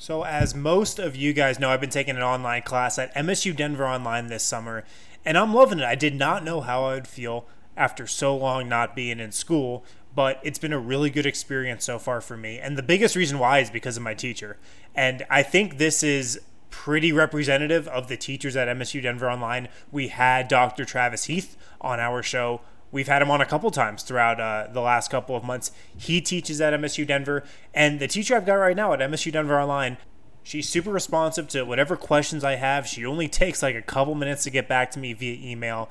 So, as most of you guys know, I've been taking an online class at MSU Denver Online this summer, and I'm loving it. I did not know how I would feel after so long not being in school, but it's been a really good experience so far for me. And the biggest reason why is because of my teacher. And I think this is pretty representative of the teachers at MSU Denver Online. We had Dr. Travis Heath on our show We've had him on a couple times throughout uh, the last couple of months. He teaches at MSU Denver, and the teacher I've got right now at MSU Denver Online, she's super responsive to whatever questions I have. She only takes like a couple minutes to get back to me via email.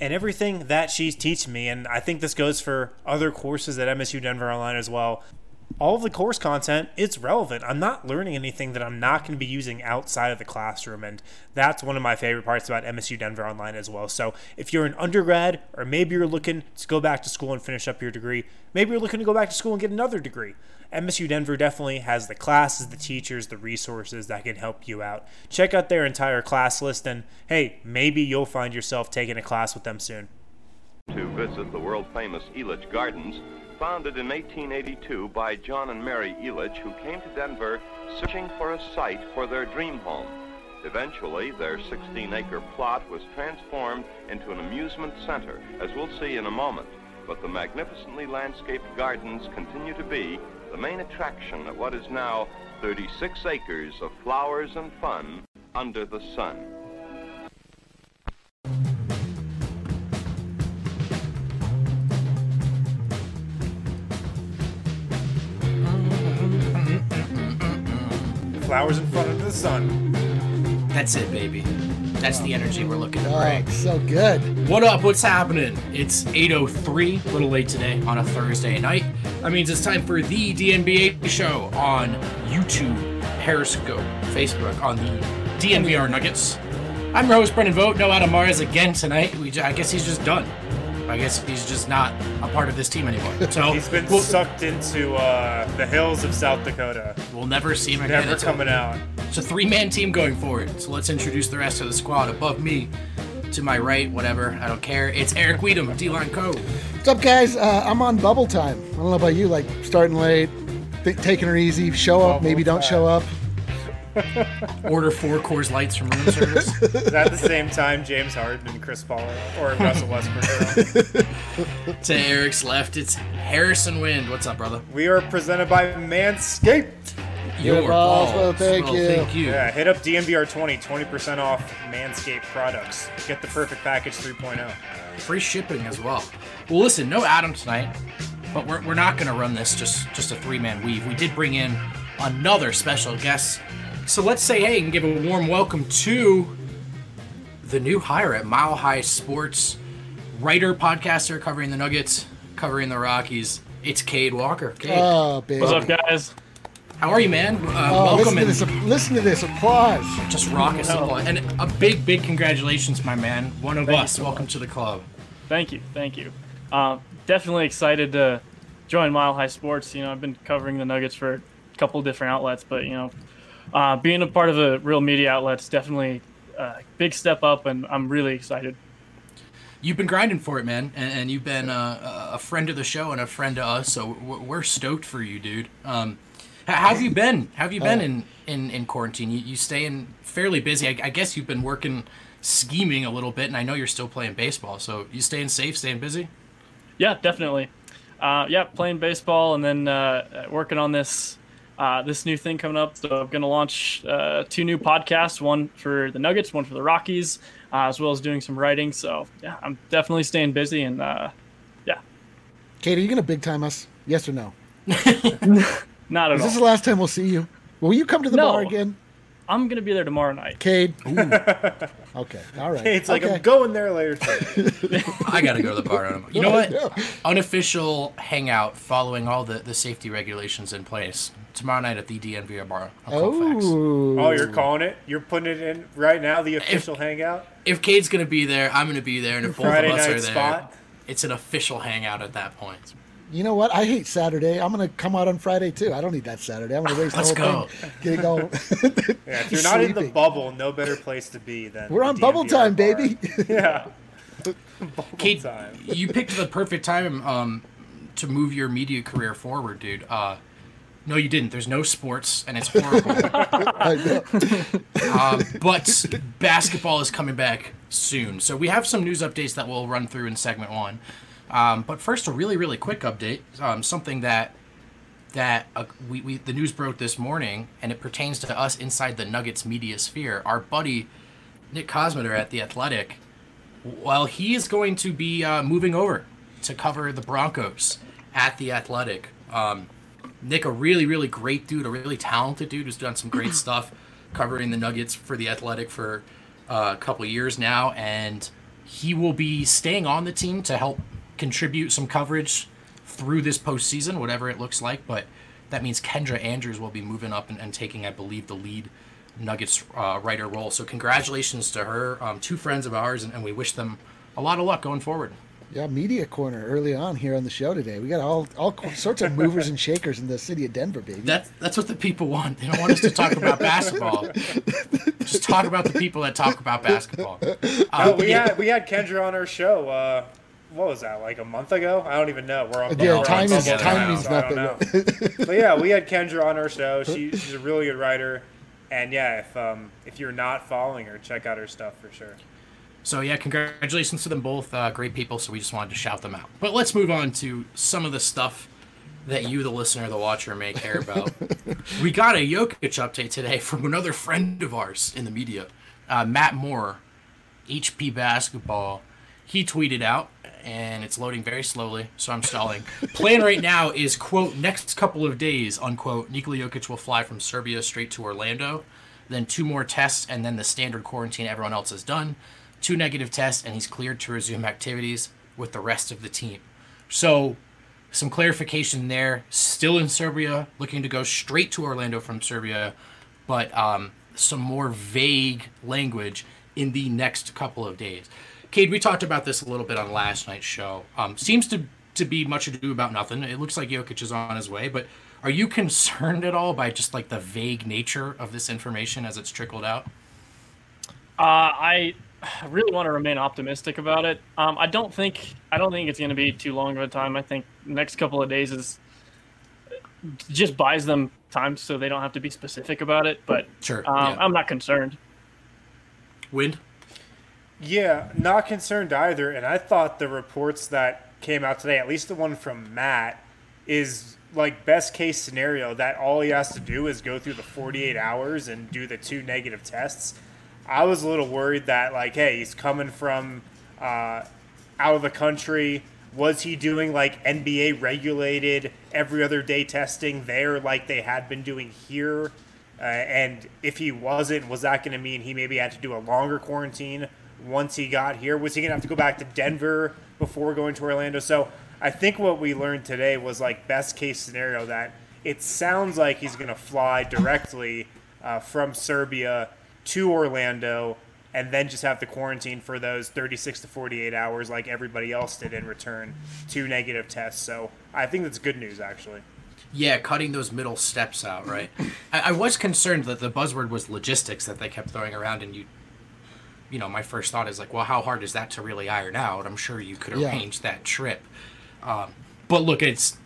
And everything that she's teaching me, and I think this goes for other courses at MSU Denver Online as well all of the course content it's relevant. I'm not learning anything that i'm not going to be using outside of the classroom and that's one of my favorite parts about msu denver online as well. So if you're an undergrad or maybe you're looking to go back to school and finish up your degree maybe you're looking to go back to school and get another degree. Msu denver definitely has the classes the teachers the resources that can help you out. Check out their entire class list and hey maybe you'll find yourself taking a class with them soon. To visit the world famous Elitch Gardens founded in 1882 by John and Mary Elitch, who came to Denver searching for a site for their dream home. Eventually, their 16-acre plot was transformed into an amusement center, as we'll see in a moment. But the magnificently landscaped gardens continue to be the main attraction of what is now 36 acres of flowers and fun under the sun. Flowers in front of the sun. That's it, baby. That's the energy we're looking to Oh, bring. so good. What up? What's happening? It's 8:03, a little late today on a Thursday night. That means it's time for the DNBA show on YouTube, Periscope, Facebook, on the DNVR Nuggets. I'm your host Brendan Vogt. No Adam Mares again tonight. We, j- I guess he's just done. I guess he's just not a part of this team anymore. So He's been we'll, sucked into uh, the hills of South Dakota. we'll never see him again. Never coming out. It's a three-man team going forward. So let's introduce the rest of the squad. Above me, to my right, whatever, I don't care. It's Eric Weedham, D-Line Co. What's up, guys? Uh, I'm on bubble time. I don't know about you, like starting late, th- taking her easy, show up, Bubble maybe don't show up. Order four Coors Lights from room service. Is that the same time James Harden and Chris Paul or Russell Westbrook to Eric's left, it's Harrison Wind. What's up, brother? We are presented by Manscaped. Your balls, well, thank you. Thank you. Yeah, hit up DNVR 20, 20% off Manscaped products. Get the perfect package oh. 3.0. Free shipping as well. Well, listen, no Adam tonight, but we're, we're not going to run this just just a three-man weave. We did bring in another special guest. So let's say hey and give a warm welcome to the new hire at Mile High Sports, writer, podcaster covering the Nuggets, covering the Rockies. It's Cade Walker. Cade, Oh, baby. What's up, guys? how are you, man? Uh, Oh, welcome listen, to and this, listen to this applause. just rock us all. And a big, big congratulations, my man. One of Thank us. so welcome to the club. Thank you, thank you. Uh, definitely excited to join Mile High Sports. You know, I've been covering the Nuggets for a couple different outlets, but you know, uh, being a part of a real media outlet is definitely a big step up, and I'm really excited. You've been grinding for it, man, and, and you've been uh, a friend of the show and a friend to us. So we're, we're stoked for you, dude. Um, how have you been? How have you been in, in, in quarantine? You, you staying fairly busy. I, I guess you've been working, scheming a little bit, and I know you're still playing baseball. So you staying safe, staying busy. Yeah, definitely. Uh, yeah, playing baseball and then uh, working on this uh, this new thing coming up. So I'm going to launch uh, two new podcasts, one for the Nuggets, one for the Rockies, uh, as well as doing some writing. So yeah, I'm definitely staying busy and uh, yeah, Cade, are you going to big time us? Yes or no? not at all. Is this the last time we'll see you? Will you come to the No. bar again? I'm going to be there tomorrow night. Cade? Okay, all right. It's like, okay. I'm going there later. I gotta go to the bar. You know what? Unofficial hangout following all the, the safety regulations in place tomorrow night at the DNVR bar. Oh, oh, you're calling it? You're putting it in right now, the official hangout? If Cade's gonna be there, I'm gonna be there, and if both of us night are there, spot? it's an official hangout at that point. You know what? I hate Saturday. I'm going to come out on Friday too. I don't need that Saturday. I'm going to waste Let's the whole go. thing. Get it going. Yeah, if you're not in the bubble, no better place to be than We're on bubble time, bar. baby. Yeah. bubble Cade, time. you picked the perfect time um, to move your media career forward, dude. Uh, No, you didn't. There's no sports, and it's horrible. I know. um, but basketball is coming back soon. So we have some news updates that we'll run through in segment one. Um, but first, a really, really quick update. Um, something that that uh, we, we the news broke this morning, and it pertains to us inside the Nuggets media sphere. Our buddy Nick Kosmider at the Athletic, well, he is going to be uh, moving over to cover the Broncos at the Athletic. Um, Nick, a really, really great dude, a really talented dude who's done some great stuff covering the Nuggets for the Athletic for uh, a couple years now, and he will be staying on the team to help contribute some coverage through this postseason, whatever it looks like. But that means Kendra Andrews will be moving up and, and taking, I believe, the lead Nuggets uh, writer role. So congratulations to her, um, two friends of ours, and, and we wish them a lot of luck going forward. Yeah, media corner early on here on the show today. We got all all sorts of movers and shakers in the city of Denver, baby. That's that's what the people want. They don't want us to talk about basketball. Just talk about the people that talk about basketball. Uh, Oh, we yeah, had we had Kendra on our show. Uh, what was that? Like a month ago? I don't even know. We're on. Yeah, we're on time is- time now, means so don't nothing. but yeah, we had Kendra on our show. She, she's a really good writer, and yeah, if um if you're not following her, check out her stuff for sure. So yeah, congratulations to them both. Uh, great people. So we just wanted to shout them out. But let's move on to some of the stuff that you, the listener, the watcher, may care about. we got a Jokic update today from another friend of ours in the media, uh, Matt Moore, HP Basketball. He tweeted out, and it's loading very slowly, so I'm stalling. Plan right now is quote next couple of days unquote. Nikola Jokic will fly from Serbia straight to Orlando, then two more tests, and then the standard quarantine everyone else has done. Two negative tests, and he's cleared to resume activities with the rest of the team. So, some clarification there. Still in Serbia, looking to go straight to Orlando from Serbia, but um, some more vague language in the next couple of days. Cade, we talked about this a little bit on last night's show. Um, seems to to be much ado about nothing. It looks like Jokic is on his way, but are you concerned at all by just like the vague nature of this information as it's trickled out? Uh, I really want to remain optimistic about it. Um, I don't think I don't think it's going to be too long of a time. I think next couple of days is just buys them time so they don't have to be specific about it. But Sure, um, yeah. I'm not concerned. Wind? Yeah, not concerned either. And I thought the reports that came out today, at least the one from Matt, is like best case scenario that all he has to do is go through the 48 hours and do the two negative tests. I was a little worried that like, hey, he's coming from uh, out of the country. Was he doing like NBA regulated every other day testing there, like they had been doing here? Uh, and if he wasn't, was that going to mean he maybe had to do a longer quarantine once he got here? Was he going to have to go back to Denver before going to Orlando? So I think what we learned today was like best case scenario that it sounds like he's going to fly directly uh, from Serbia to Orlando and then just have to quarantine for those 36 to 48 hours like everybody else did in return two negative tests. So I think that's good news actually. Yeah, cutting those middle steps out, right? I, I was concerned that the buzzword was logistics that they kept throwing around, and you, you know, my first thought is like, well, how hard is that to really iron out? I'm sure you could Yeah. arrange that trip. Um, but look, it's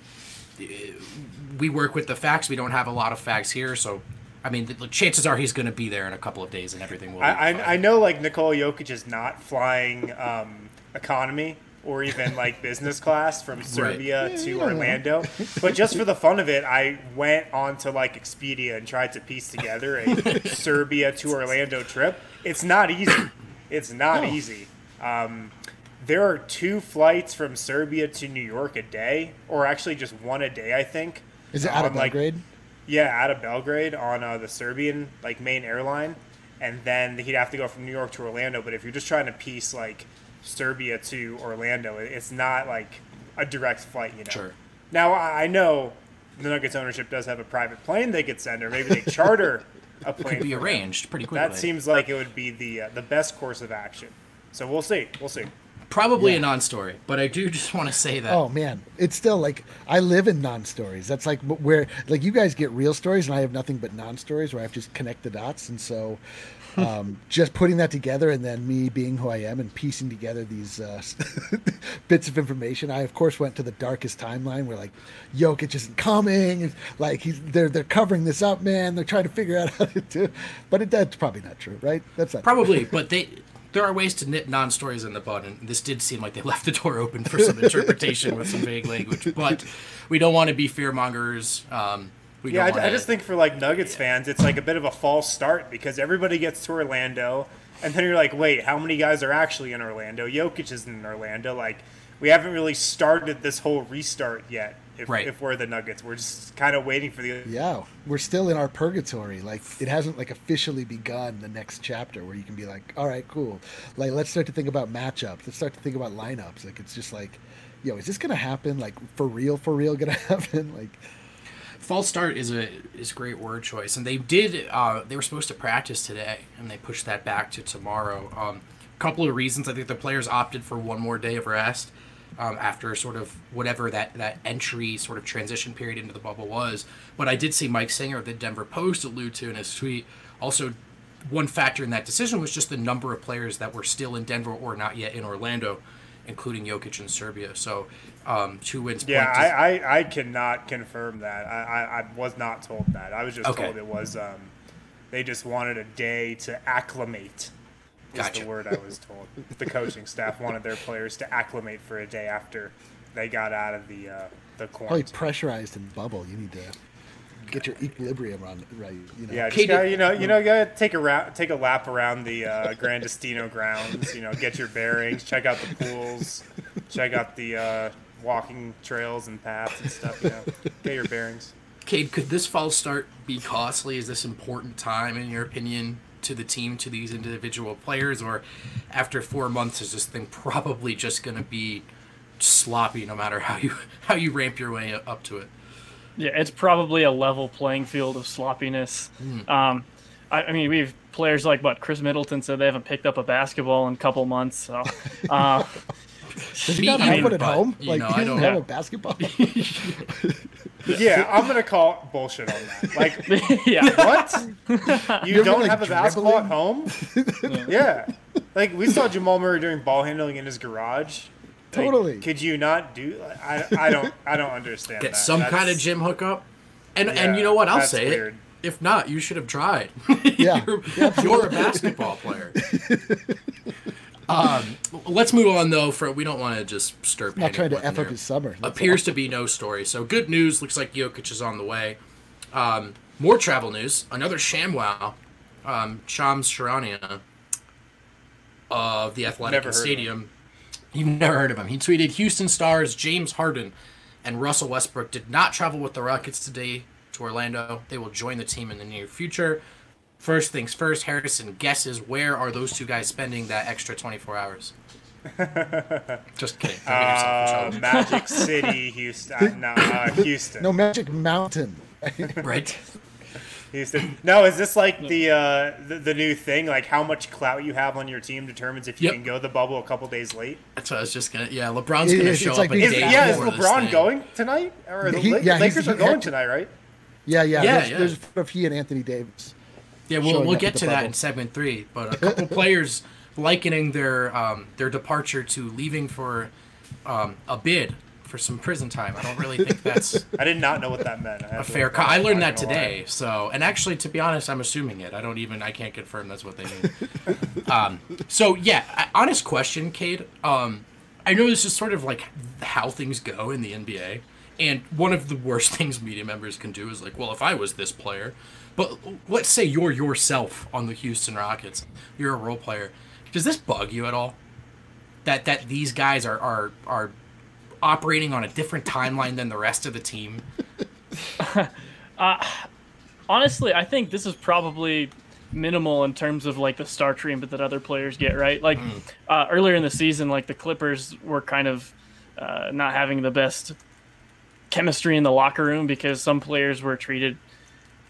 we work with the facts. We don't have a lot of facts here, so I mean, the, the chances are he's going to be there in a couple of days, and everything will. Be I, fine. I, I know like Nikola Jokic is not flying um, economy or even like business class from Serbia to you don't know. Orlando, but just for the fun of it, I went onto like Expedia and tried to piece together a Serbia to Orlando trip. It's not easy. It's not easy. Um, there are two flights from Serbia to New York a day, or actually just one a day, I think. Is it out of like, Belgrade? yeah, out of Belgrade on uh, the Serbian like main airline, and then he'd have to go from New York to Orlando. But if you're just trying to piece like Serbia to Orlando, it's not like a direct flight. You know. Sure. Now I I know the Nuggets ownership does have a private plane they could send, or maybe they charter a plane. could be for him. arranged pretty quickly. That seems like it would be the uh, the best course of action. So we'll see. We'll see. Probably Yeah. a non-story, but I do just want to say that. Oh man, it's still like I live in non-stories. That's like where like you guys get real stories, and I have nothing but non-stories where I have to just connect the dots. And so, um, just putting that together, and then me being who I am, and piecing together these uh, bits of information. I of course went to the darkest timeline where like Jokic isn't coming, and like he's they're they're covering this up, man. They're trying to figure out how to do, but it, that's probably not true, right? That's not Probably, but they there are ways to knit non-stories in the bud, and this did seem like they left the door open for some interpretation with some vague language. But we don't want to be fear mongers. Um, we Yeah, I, I wanna- just think for like Nuggets fans, it's like a bit of a false start because everybody gets to Orlando, and then you're like, wait, how many guys are actually in Orlando? Jokic isn't in Orlando. Like, we haven't really started this whole restart yet. If, Right. if we're the Nuggets, we're just kind of waiting for the. Yeah, we're still in our purgatory. Like it hasn't like officially begun the next chapter where you can be like, all right, cool. Like let's start to think about matchups. Let's start to think about lineups. Like it's just like, yo, is this gonna happen? Like for real, for real, gonna happen? Like false start is a is a great word choice, and they did. Uh, they were supposed to practice today, and they pushed that back to tomorrow. Um, couple of reasons. I think the players opted for one more day of rest um, after sort of whatever that that entry sort of transition period into the bubble was. But I did see Mike Singer of the Denver Post allude to in his tweet. Also, one factor in that decision was just the number of players that were still in Denver or not yet in Orlando, including Jokic and Serbia. So, um, two wins. Yeah, point I, I, I cannot confirm that. I, I, I was not told that. I was just Okay. told it was um, they just wanted a day to acclimate. Is Gotcha. the word I was told. The coaching staff wanted their players to acclimate for a day after they got out of the uh, the probably pressurized and bubble. You need to get your equilibrium on right. You know. Yeah, just Katie- gotta, you know, you know, gotta take a ra- take a lap around the uh, Gran Destino grounds. You know, get your bearings, check out the pools, check out the uh, walking trails and paths and stuff. You know, get your bearings. Cade, could this false start be costly? Is this important time, in your opinion, to the team, to these individual players, or after four months, is this thing probably just going to be sloppy, no matter how you how you ramp your way up to it? Yeah, it's probably a level playing field of sloppiness. Um, I, I mean, we have players like what Khris Middleton said they haven't picked up a basketball in a couple months. So, uh, Does he not have either, one at but, home? Like know, he doesn't don't- have Yeah. a basketball. Yeah, I'm gonna call bullshit on that. Like, yeah, what? You ever, don't like, have a basketball at dribbling? home? yeah. Like we saw Jamal Murray doing ball handling in his garage. Like, Totally. Could you not do? I, I don't I don't understand. Get that. some kind of gym hookup, and and you know what? I'll say weird. it. If not, you should have tried. Yeah. you're, you're a basketball player. um, let's move on though. For we don't want to just stir. not panic trying to f up his summer. That's appears to be no story. So good news. Looks like Jokic is on the way. Um, more travel news. Another ShamWow. Um, Shams Charania of the Athletic Never and Stadium. You've never heard of him. He tweeted Houston stars James Harden and Russell Westbrook did not travel with the Rockets today to Orlando. They will join the team in the near future. First things first, Harrison guesses where are those two guys spending that extra 24 hours? Just kidding. Don't get yourself Uh. Magic City, Houston. No, uh, Houston. No Magic Mountain. right? Houston. No, is this like the, uh, the the new thing? Like how much clout you have on your team determines if you Yep. can go the bubble a couple days late. That's what I was just gonna. Yeah, LeBron's gonna it's show like up a Is, yeah, is LeBron going tonight? Or the He- Lak- yeah, he's- Lakers are he- going tonight, right? Yeah, yeah. Yeah, there's, yeah. there's a photo of he and Anthony Davis. Yeah, we'll, we'll get at the to that in segment three. But a couple players likening their um, their departure to leaving for um, a bid for some prison time. I don't really think that's I did not know what that meant. I a fair. Co- I learned that gonna lie. today. So, and actually, to be honest, I'm assuming it. I don't even. I can't confirm that's what they mean. um, so yeah, honest question, Cade. Um, I know this is sort of like how things go in the NBA, and one of the worst things media members can do is like, well, if I was this player, but let's say you're yourself on the Houston Rockets, you're a role player. Does this bug you at all? That that these guys are are are operating on a different timeline than the rest of the team. honestly, I think this is probably minimal in terms of like the star treatment that other players get. Right, like uh, earlier in the season, like the Clippers were kind of uh, not having the best chemistry in the locker room because some players were treated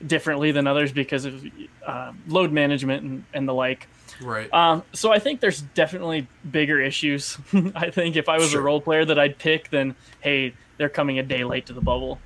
differently than others because of uh, load management and, and the like. Right. Um, so I think there's definitely bigger issues. I think if I was Sure. a role player that I'd pick, then hey, they're coming a day late to the bubble.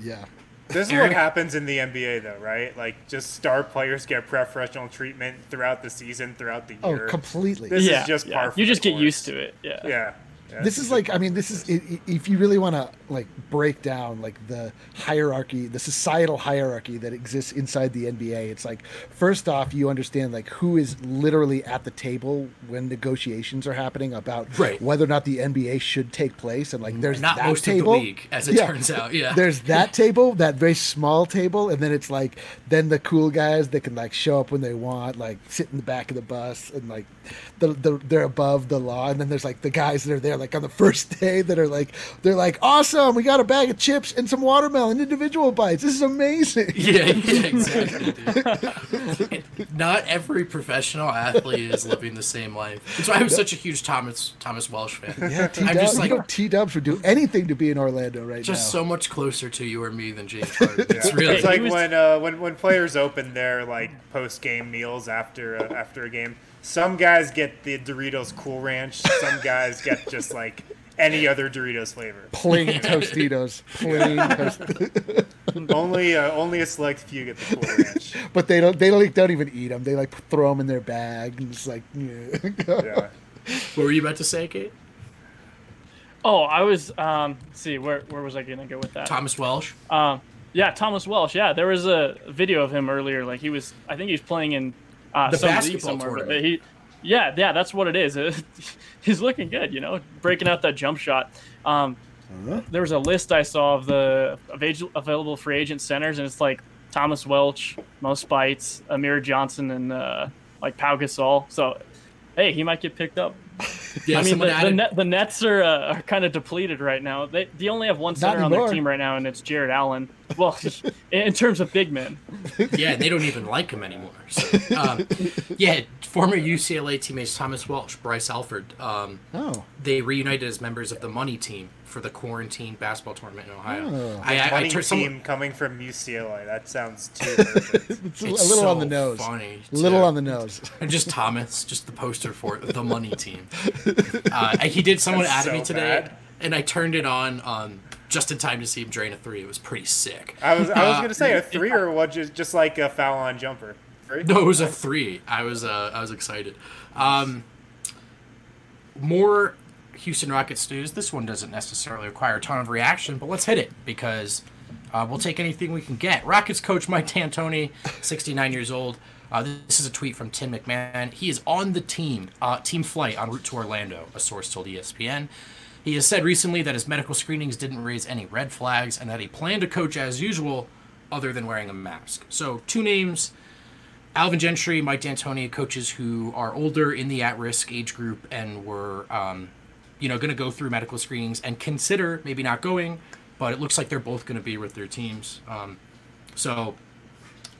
Yeah. This is what happens in the NBA, though, right? Like, just star players get preferential treatment throughout the season, throughout the year. Oh, completely. This is yeah, just yeah. par for You just get course. used to it. Yeah. Yeah. yeah this is like i mean this is i- i- if you really want to like break down like the hierarchy the societal hierarchy that exists inside the nba it's like first off you understand like who is literally at the table when negotiations are happening about Right. whether or not the nba should take place and like there's Not that most table of the league, as it turns out. Yeah. there's that table that very small table and then it's like then the cool guys that can like show up when they want like sit in the back of the bus and like the, the they're above the law and then there's like the guys that are there like on the first day that are like they're like awesome we got a bag of chips and some watermelon individual bites this is amazing Yeah, yeah, exactly. dude. Not every professional athlete is living the same life. That's why I'm such a huge Thomas Thomas Welsh fan. yeah T I'm just like you know T Dubs would do anything to be in Orlando right just now so much closer to you or me than James Harden. It's really It's like was- when uh, when when players open their like post game meals after uh, after a game. Some guys get the Doritos Cool Ranch. Some guys get just like any other Doritos flavor. plain Tostitos plain Tostitos. only uh, only a select few get the Cool Ranch. but they don't they like don't even eat them they like throw them in their bag and it's like yeah. Yeah. what were you about to say, Cade? Oh, I was. Um, let's see, where where was I gonna go with that? Thomas Welsh. Um, yeah, Thomas Welsh. Yeah, there was a video of him earlier. Like he was, I think he was playing in uh, The some league basketball somewhere. But he, yeah, yeah, that's what it is. He's looking good, you know, breaking out that jump shot. Um, there was a list I saw of the of age, available free agent centers, and it's like Thomas Welsh, Mo Speights, Amir Johnson, and uh, like Pau Gasol. So, hey, he might get picked up. Yeah, I mean, someone the, the, net, the Nets are, uh, are kind of depleted right now. They, they only have one center on their team right now, and it's Jarrett Allen. Well, in terms of big men. yeah, they don't even like him anymore. So, um, yeah, former UCLA teammates Thomas Welsh, Bryce Alford, um, oh they reunited as members of the Money Team for the quarantine basketball tournament in Ohio. Oh. I, I, I Funny team someone, coming from UCLA. That sounds too perfect. it's a, It's little on the nose funny, a little on the nose and just Thomas, just the poster for it, the Money Team. Uh, he did. Someone That's added me today, bad. and I turned it on um, just in time to see him drain a three. It was pretty sick. I was I was Uh, gonna say a three or what? Just just like a foul on jumper. Three? No, it was a three. I was uh, I was excited. Um, more Houston Rockets news. This one doesn't necessarily require a ton of reaction, but let's hit it because uh, we'll take anything we can get. Rockets coach Mike D'Antoni, 69 years old. Uh, this is a tweet from Tim McMahon. He is on the team, uh, team flight en route to Orlando. A source told ESPN. He has said recently that his medical screenings didn't raise any red flags and that he planned to coach as usual, other than wearing a mask. So two names. Alvin Gentry, Mike D'Antoni, coaches who are older in the at-risk age group and were, um, you know, going to go through medical screenings and consider maybe not going, but it looks like they're both going to be with their teams. Um, so,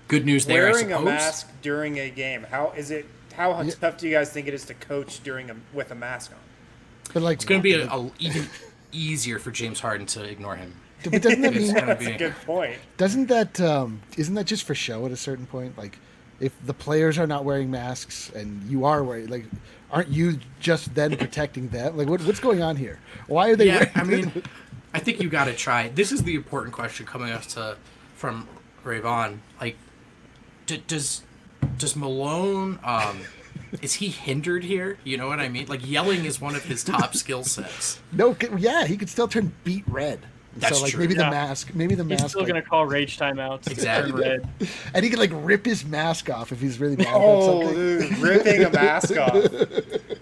good news there. I Wearing a mask during a game. How is it? How tough do you guys think it is to coach during a with a mask on? But like It's going to be a, a, even easier for James Harden to ignore him. but doesn't that mean That's be. a good point. Doesn't that um, isn't that just for show at a certain point? Like, if the players are not wearing masks and you are wearing, like, aren't you just then protecting them? Like, what, what's going on here? Why are they? yeah, wearing I mean, I think you got to try. This is the important question coming us to from Rayvon. Like, d- does does Malone um, is he hindered here? You know what I mean? Like yelling is one of his top skill sets. no, yeah, he could still turn beet red. That's so like true. maybe the mask, maybe the He's mask, He's still like- gonna call rage timeouts. Exactly. Red. and he could like rip his mask off if he's really mad Oh, about something. dude, ripping a mask off.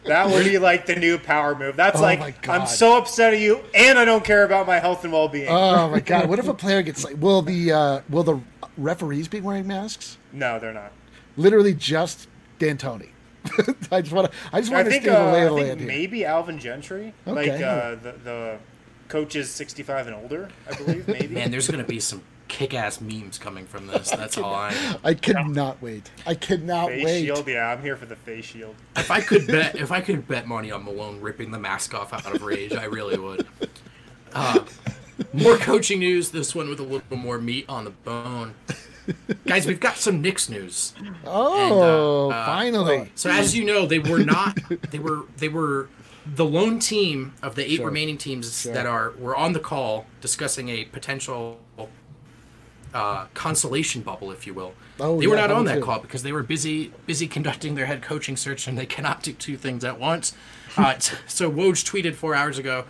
That would be like the new power move. That's Oh like. I'm so upset at you, and I don't care about my health and well-being. Oh my god! What if a player gets like? Will the uh, will the referees be wearing masks? no, they're not. Literally just D'Antoni. I just want to. I just want to think, understand uh, the lay of the think land here. maybe Alvin Gentry, like uh, the the coaches 65 and older, I believe. Maybe. Man, there's gonna be some kick-ass memes coming from this. That's all I know. I cannot wait. I cannot face wait. shield. Yeah, I'm here for the face shield. If I could bet, if I could bet money on Malone ripping the mask off out of rage, I really would. Uh, more coaching news. This one with a little more meat on the bone. Guys, we've got some Knicks news. Oh, And, uh, uh, finally. So as you know, they were not. They were. They were the lone team of the eight Sure. remaining teams Sure. that are were on the call discussing a potential uh, consolation bubble, if you will. Oh, they were yeah, not on that too. call because they were busy busy conducting their head coaching search, and they cannot do two things at once. Uh, t- so Woj tweeted four hours ago.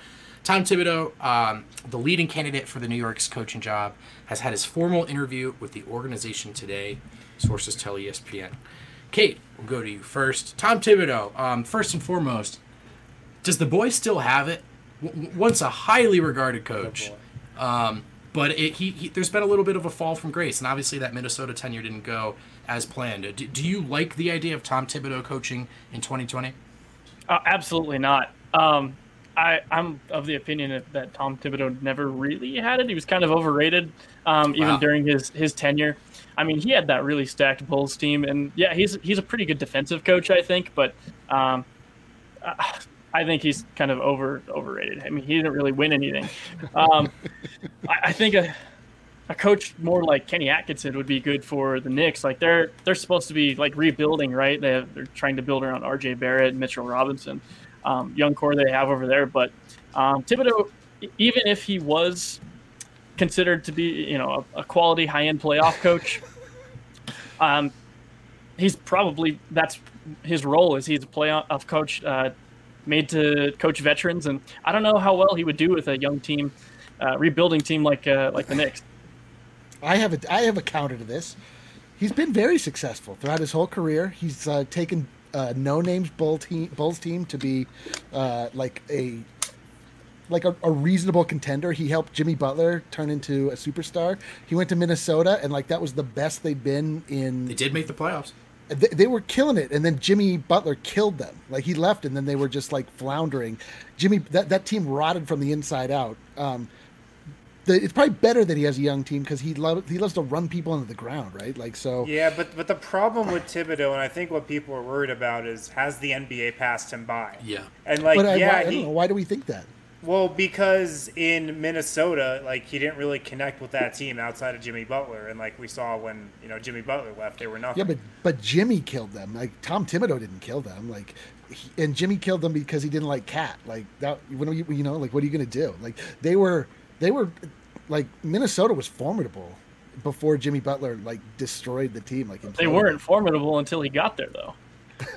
Tom Thibodeau, um, the leading candidate for the New York's coaching job, has had his formal interview with the organization today. Sources tell ESPN. Cade, we'll go to you first. Tom Thibodeau, um, first and foremost, does the boy still have it? W- w- once a highly regarded coach, um, but it, he, he, there's been a little bit of a fall from grace, and obviously that Minnesota tenure didn't go as planned. Do, do you like the idea of Tom Thibodeau coaching in 2020? Uh, absolutely not. Um, I, I'm of the opinion that, that Tom Thibodeau never really had it. He was kind of overrated, um, even Wow. during his, his tenure. I mean, he had that really stacked Bulls team, and yeah, he's he's a pretty good defensive coach, I think. But um, I- I think he's kind of over overrated. I mean, he didn't really win anything. Um, I, I think a, a coach more like Kenny Atkinson would be good for the Knicks. Like they're they're supposed to be like rebuilding, right? They have, they're trying to build around R.J. Barrett, and Mitchell Robinson, um, young core they have over there. But um, Thibodeau, even if he was considered to be, you know, a, a quality high end playoff coach, um, he's probably that's his role is he's a playoff coach uh, made to coach veterans, and I don't know how well he would do with a young team, uh, rebuilding team like uh, like the Knicks. I have a I have a counter to this. He's been very successful throughout his whole career. He's uh, taken uh, no names Bull team, Bulls team to be uh, like a like a, a reasonable contender. He helped Jimmy Butler turn into a superstar. He went to Minnesota and like that was the best they'd been in They did make the playoffs. they, they were killing it and then jimmy butler killed them like he left and then they were just like floundering jimmy that, that team rotted from the inside out um, the, it's probably better that he has a young team because he loves he loves to run people into the ground right like so Yeah, but but the problem with Thibodeau, and I think what people are worried about is has the NBA passed him by? Yeah. And like, but I, yeah, why, I he, don't know why do we think that well, because in Minnesota, like he didn't really connect with that team outside of Jimmy Butler, and like we saw when you know Jimmy Butler left, they were nothing. yeah but but jimmy killed them like tom thibodeau didn't kill them like he, and jimmy killed them because he didn't like cat like that when you, you know like what are you gonna do like they were they were like minnesota was formidable before jimmy butler like destroyed the team like They weren't formidable until he got there, though.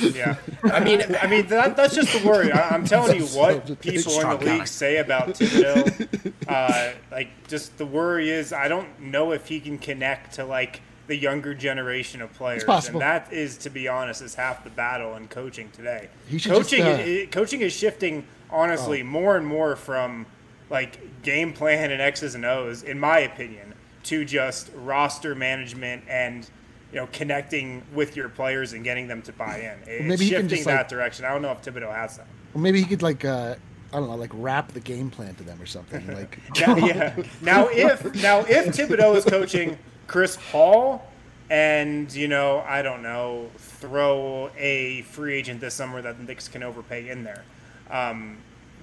Yeah, I mean, I mean that, that's just the worry. I, I'm telling you what people in the league say about Thibodeau. Uh, like, just the worry is I don't know if he can connect to like the younger generation of players, possible. and that is, to be honest, is half the battle in coaching today. He should just, uh, i- coaching is shifting honestly more and more from like game plan and X's and O's, in my opinion, to just roster management and you know connecting with your players and getting them to buy in. It's maybe shifting just, that like- direction. I don't know if Thibodeau has that. Or maybe he could like uh I don't know, like wrap the game plan to them or something. Like Now, yeah. Now if now if Thibodeau is coaching Chris Paul and you know I don't know throw a free agent this summer that the Knicks can overpay in there, um,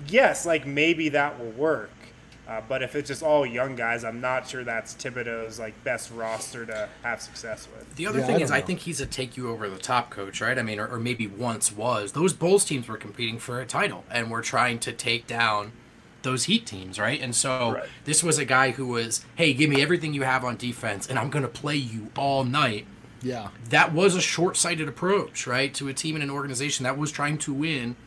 yes, like maybe that will work. Uh, but if it's just all young guys, I'm not sure that's Thibodeau's like best roster to have success with. The other Yeah, thing don't is, I think he's a take you over the top coach, right? I mean, or, or maybe once was. Those Bulls teams were competing for a title and were trying to take down those Heat teams, right? And so Right. this was a guy who was, hey, give me everything you have on defense, and I'm going to play you all night. yeah. That was a short sighted approach, right? To a team and an organization that was trying to win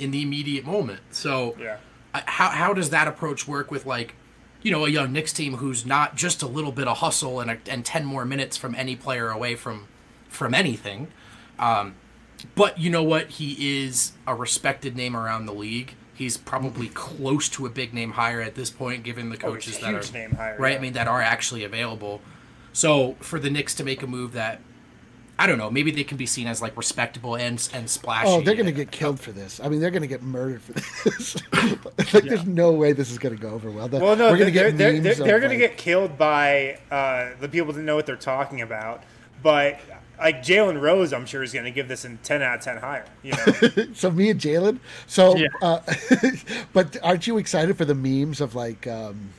in the immediate moment. So, Yeah. I- how, how does that approach work with like you know a young Knicks team who's not just a little bit of hustle and a, and 10 more minutes from any player away from from anything um, but you know what he is a respected name around the league he's probably close to a big name hire at this point given the Oh, coaches a that are name hire, right yeah. I mean that are actually available so for the Knicks to make a move that I don't know maybe they can be seen as like respectable and and splashy Oh, they're gonna get killed for this. I mean, they're gonna get murdered for this. like, there's no way this is gonna go over well. The- Well, no, we're gonna they're, get they're, memes they're, they're going to like- get killed by uh, the people that know what they're talking about. But like Jalen Rose, I'm sure is going to give this a 10 out of 10 higher. You know, So me and Jalen. So, Yeah. uh, but aren't you excited for the memes of like, um,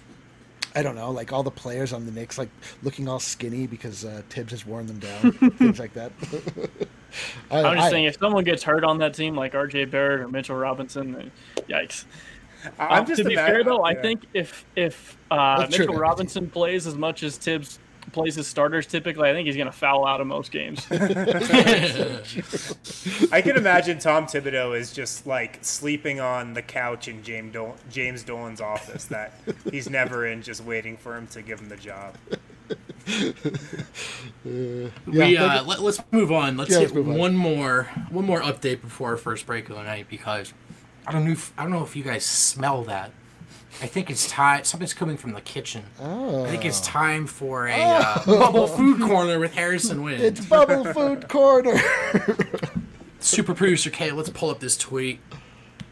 I don't know, like all the players on the Knicks like looking all skinny because uh, Thibs has worn them down, things like that. I, I'm just I- saying, if someone gets hurt on that team, like R.J. Barrett or Mitchell Robinson, then yikes. I'm Um, just to be ima- fair, though, I think if if uh, That's true, Mitchell. Robinson plays as much as Thibs plays his starters typically, I think he's going to foul out of most games. I can imagine Tom Thibodeau is just like sleeping on the couch in James Dol- James Dolan's office that he's never in, just waiting for him to give him the job. we Yeah, uh, let, us move on. Let's Yeah, hit let's move on. one more one more update before our first break of the night because I don't know if, I don't know if you guys smell that. I think it's time. Something's coming from the kitchen. Oh. I think it's time for a uh, bubble food corner with Harrison Wind. It's Bubble Food Corner. Super producer Kay, let's pull up this tweet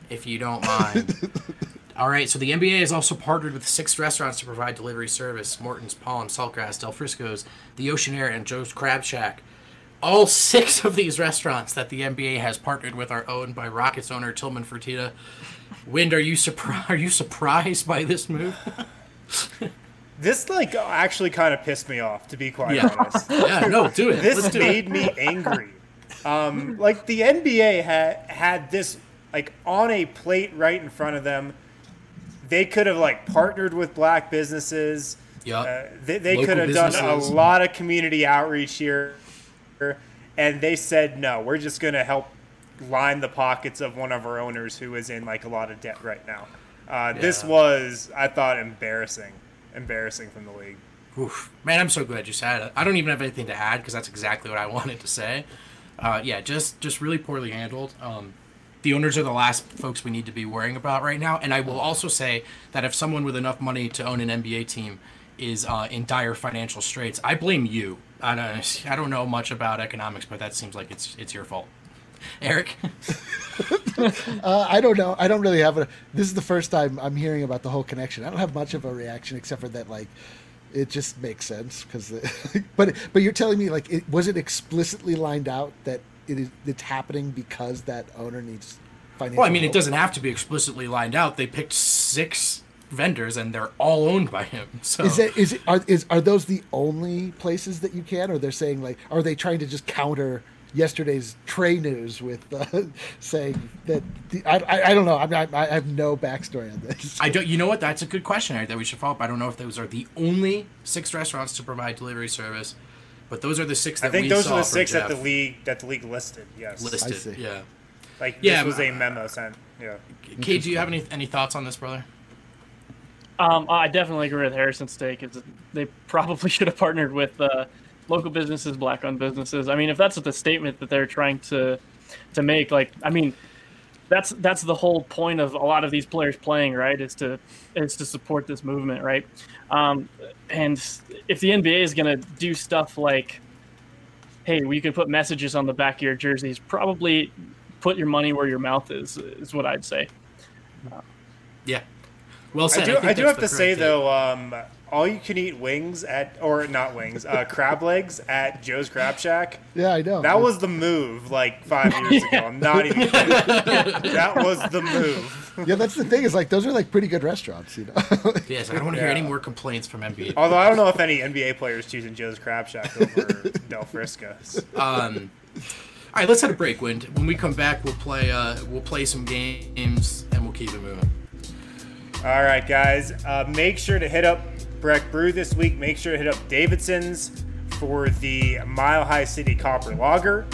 if you don't mind. All right, so the NBA has also partnered with six restaurants to provide delivery service: Morton's, Palm, Saltgrass, Del Frisco's, the Oceanaire, and Joe's Crab Shack. All six of these restaurants that the NBA has partnered with are owned by Rockets owner Tillman Fertitta. Wind, are you surprised? Are you surprised by this move? This like actually kind of pissed me off, to be quite Yeah. honest. Yeah, no, do it. This do it. made me angry. Um, like the NBA had had this like on a plate right in front of them. They could have like partnered with black businesses. Yeah, Uh, they they could have done a lot of community outreach here, and they said no. We're just going to help line the pockets of one of our owners who is in like a lot of debt right now. Uh, This was, I thought, embarrassing, embarrassing from the league. Oof. Man, I'm so glad you said it. I don't even have anything to add because that's exactly what I wanted to say. Uh, yeah, just just really poorly handled. Um, the owners are the last folks we need to be worrying about right now. And I will also say that if someone with enough money to own an NBA team is uh, in dire financial straits, I blame you. I don't, I don't know much about economics, but that seems like it's it's your fault. Eric, Uh, I don't know. I don't really have a. This is the first time I'm hearing about the whole connection. I don't have much of a reaction except for that, like, it just makes sense because. but but you're telling me like, it was it explicitly lined out that it is it's happening because that owner needs financial. well, I mean, it doesn't have to be explicitly lined out. They picked six vendors, and they're all owned by him. So Is that is it are is are those the only places that you can, or they're saying like, are they trying to just counter yesterday's Trey news with uh, saying that the, I, I I don't know. I'm not, I have no backstory on this. I don't. You know what? That's a good question Eric, that we should follow up. I don't know if those are the only six restaurants to provide delivery service, but those are the six that I think we those saw are the from six that the league that the league listed. Yes, listed. I see. Yeah. like Yeah, this was but- a memo sent. Yeah. Cade, do you have any any thoughts on this, brother? Um, I definitely agree with Harrison's take. Is they probably should have partnered with uh, local businesses, black-owned businesses. I mean, if that's what the statement that they're trying to to make, like, I mean, that's that's the whole point of a lot of these players playing, right? Is to is to support this movement, right? Um, and if the NBA is going to do stuff like, hey, we can put messages on the back of your jerseys, probably put your money where your mouth is, is what I'd say. Yeah. Well said. I do. think I do have to say correct take. though, um, all you can eat wings at, or not wings, uh, crab legs at Joe's Crab Shack. yeah, I know. That was the move like five years ago. I'm not even. kidding. that was the move. yeah. That's the thing is like those are like pretty good restaurants, you know. Yes, I don't want to hear Yeah. any more complaints from NBA. Although I don't know if any NBA players choosing Joe's Crab Shack over Del Frisco's. Um, all right, let's have a break. Wind. When we come back, we'll play. Uh, we'll play some games and we'll keep it moving. All right, guys. Uh, make sure to hit up Breck Brew this week. Make sure to hit up Davidson's for the Mile High City Copper Lager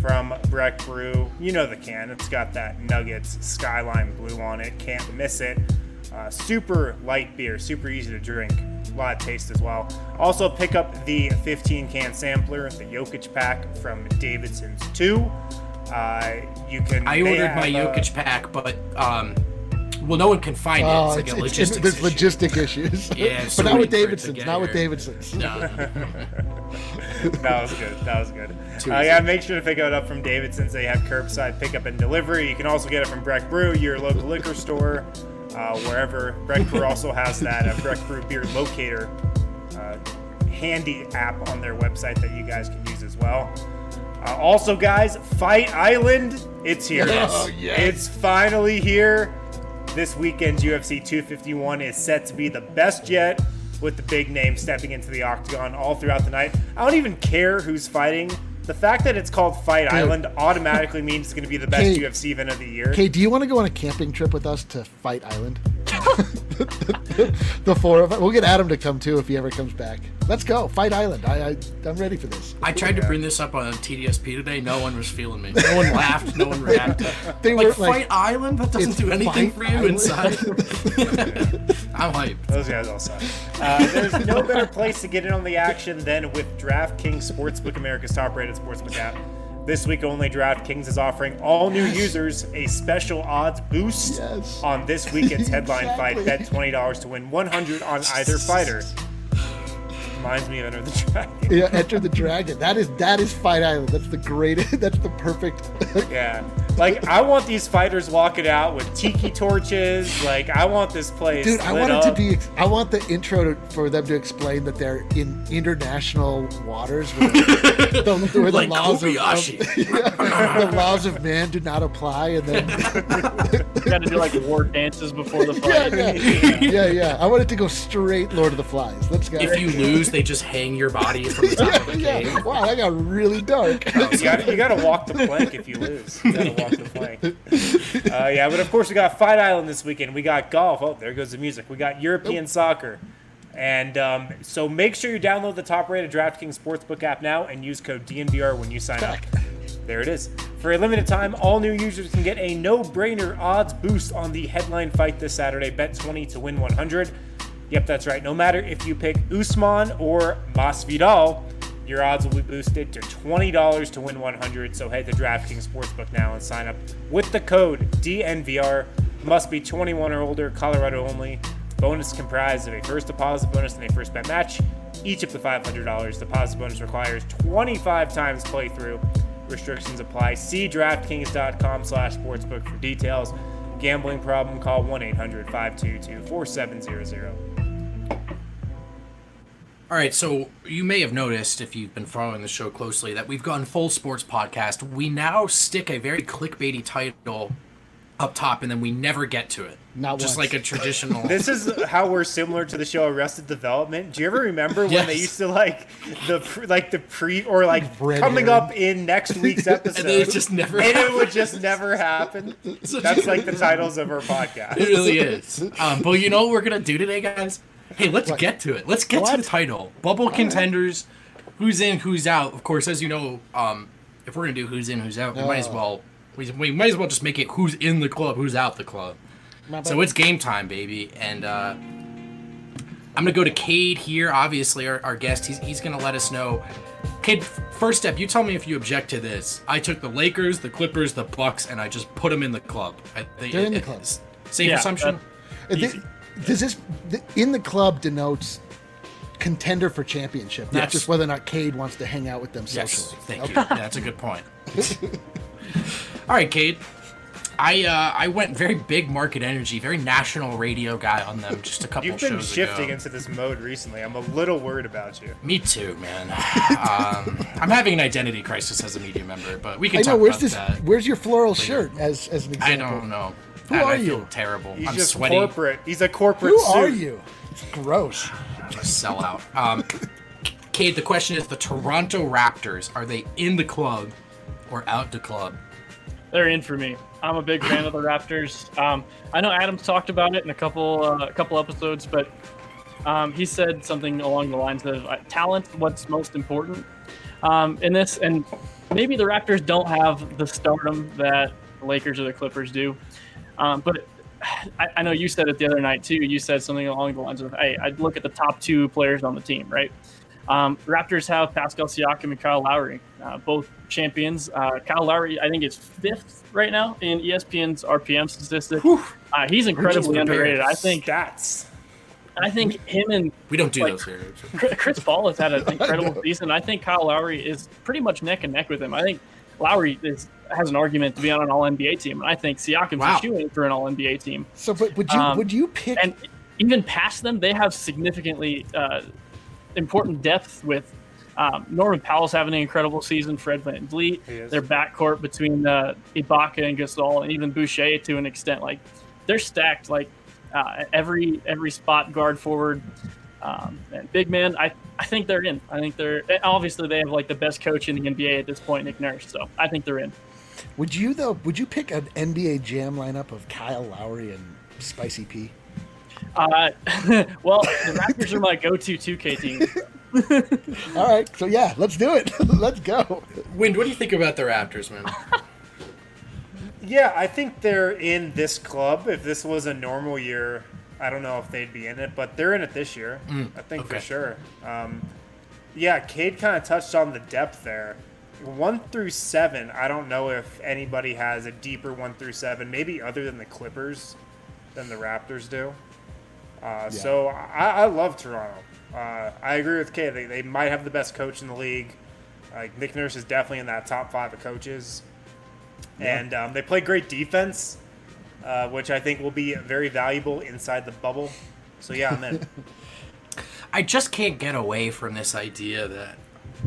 from Breck Brew. You know the can. It's got that Nuggets Skyline Blue on it. Can't miss it. Uh, super light beer, super easy to drink. A lot of taste as well. Also, pick up the 15 can sampler, the Jokic pack from Davidson's too. Uh, you can. I ordered my uh, Jokic pack, but um, well, no one can find it. Oh, It's like it's, a it's, logistics there's issue. logistic issues. Yeah, but not with many for it to Davidson's. Not with here. Davidson's. No. that was good. That was good. Uh, yeah, make sure to pick it up from Davidson's. They have curbside pickup and delivery. You can also get it from Breck Brew, your local liquor store, uh, wherever. Breck Brew also has that uh, Breck Brew beer locator uh, handy app on their website that you guys can use as well. Uh, also, guys, Fight Island, it's here. Oh, yes. It's finally here. This weekend's UFC 251 is set to be the best yet. with the big name stepping into the octagon all throughout the night. I don't even care who's fighting. The fact that it's called Fight Dude. Island automatically means it's going to be the best. UFC event of the year. Okay, do you want to go on a camping trip with us to Fight Island? The four of us. We'll get Adam to come too if he ever comes back. Let's go, Fight Island. I, I I'm ready for this. I tried to bring this up on TDSP today. No one was feeling me. No one laughed. No one reacted. They like were Fight Island? That doesn't do anything Fight for you Island. inside. I'm hyped. Those guys all suck. Uh, there's no better place to get in on the action than with DraftKings Sportsbook, America's top-rated sportsbook app. This week only, DraftKings is offering all new users a special odds boost Yes. on this weekend's headline Exactly. fight. Bet twenty dollars to win one hundred on either fighter. Reminds me of Enter the Dragon. yeah, Enter the Dragon. That is that is Fight Island. That's the greatest. That's the perfect. Yeah, like I want these fighters walking out with tiki torches. Like I want this place Dude, I lit want it to be. I want the intro to, for them to explain that they're in international waters where, the, where the Like laws of, Kobayashi. of- the laws of man do not apply, and then got to do like war dances before the yeah, fight. yeah, yeah, yeah. I want it to go straight Lord of the Flies. Let's go. If you lose, they just hang your body from the top of the yeah, cage. yeah. Wow, that got really dark. You got you got to walk the plank if you lose. You got to walk the plank. Uh, yeah, but of course we got Fight Island this weekend. We got golf. Oh, there goes the music. We got European soccer. And um, so make sure you download the top-rated DraftKings Sportsbook app now and use code DNVR when you sign up. There it is. For a limited time, all new users can get a no-brainer odds boost on the headline fight this Saturday. Bet 20 to win 100. Yep, that's right. No matter if you pick Usman or Masvidal, your odds will be boosted to $20 to win 100. So head to DraftKings Sportsbook now and sign up with the code DNVR. Must be 21 or older, Colorado only. Bonus comprised of a first deposit bonus and a first bet match. Each up to $500. Deposit bonus requires 25 times playthrough. Restrictions apply. See DraftKings.com slash sportsbook for details. Gambling problem, call 1-800-522-4700. All right, so you may have noticed if you've been following the show closely that we've gone full sports podcast. We now stick a very clickbaity title up top, and then we never get to it. Not just once. like a traditional. This is how we're similar to the show Arrested Development. Do you ever remember when they used to like the pre, like the pre or like Red coming herring. up in next week's episode, and then it just never. and it would just never happen. That's like the titles of our podcast. It really is. Um, but you know what we're gonna do today, guys? Hey, let's What? get to it. Let's get to the title. Bubble contenders. Who's in? Who's out? Of course, as you know, um, if we're gonna do who's in, who's out, we might as Oh. well. We, we might as well just make it who's in the club, who's out the club. So it's game time, baby, and uh, I'm gonna go to Cade here. Obviously, our, our guest. He's, he's gonna let us know. Cade, first step. You tell me if you object to this. I took the Lakers, the Clippers, the Bucks, and I just put them in the club. I, they, They're in the club. it's- Safe Yeah, assumption. Uh, thi- Does this in the club denotes contender for championship, not Yes. just whether or not Cade wants to hang out with them Yes, socially? thank you. Yeah, that's a good point. All right, Cade. I uh, I went very big market energy, very national radio guy on them just a couple You've been shifting ago. into this mode recently. I'm a little worried about you. Me too, man. um, I'm having an identity crisis as a media member, but we can I talk know. Where's about this? that. Where's your floral shirt? As as an I example. don't know. Who God, are I feel you? terrible. He's I'm just sweaty. corporate. He's a corporate. Who suit. are you? It's gross. Sell out. Um, Cade, the question is: the Toronto Raptors are they in the club or out the club? They're in for me. I'm a big fan of the Raptors. Um, I know Adams talked about it in a couple uh, a couple episodes, but um, he said something along the lines of uh, talent. What's most important um, in this, and maybe the Raptors don't have the stardom that the Lakers or the Clippers do. Um, but I, I know you said it the other night too. You said something along the lines of, "Hey, I'd look at the top two players on the team, right?" Um, Raptors have Pascal Siakam and Kyle Lowry, uh, both champions. Uh, Kyle Lowry, I think, is fifth right now in ESPN's RPM statistic. Uh, he's incredibly underrated. I think. Stats. I think him and We don't do Like- those here. Chris Paul has had an incredible season. I think Kyle Lowry is pretty much neck and neck with him. I think Lowry is, has an argument to be on an All NBA team, and I think Siakam's Wow. a shooing for an All NBA team. So, but would you Um, would you pick? And even past them, they have significantly uh, important depth with um, Norman Powell's having an incredible season. Fred VanVleet, He their backcourt between uh, Ibaka and Gasol, and even Boucher to an extent. Like they're stacked. Like uh, every every spot guard forward. Um, and big man, I, I think they're in. I think they're obviously they have like the best coach in the NBA at this point, Nick Nurse. So I think they're in. Would you though? Would you pick an NBA Jam lineup of Kyle Lowry and Spicy P? Uh, well, the Raptors are my go-to 2K team. All right, so yeah, let's do it. let's go. Wind, what do you think about the Raptors, man? Yeah, I think they're in this club. If this was a normal year, I don't know if they'd be in it, but they're in it this year. I think for sure. Um, yeah, Cade kind of touched on the depth there. One through seven, I don't know if anybody has a deeper one through seven, maybe other than the Clippers, than the Raptors do. Uh, So I, I love Toronto. Uh, I agree with Cade. They, they might have the best coach in the league. Like Nick Nurse is definitely in that top five of coaches, and um, they play great defense, uh, which I think will be very valuable inside the bubble. So yeah, I'm in. I just can't get away from this idea that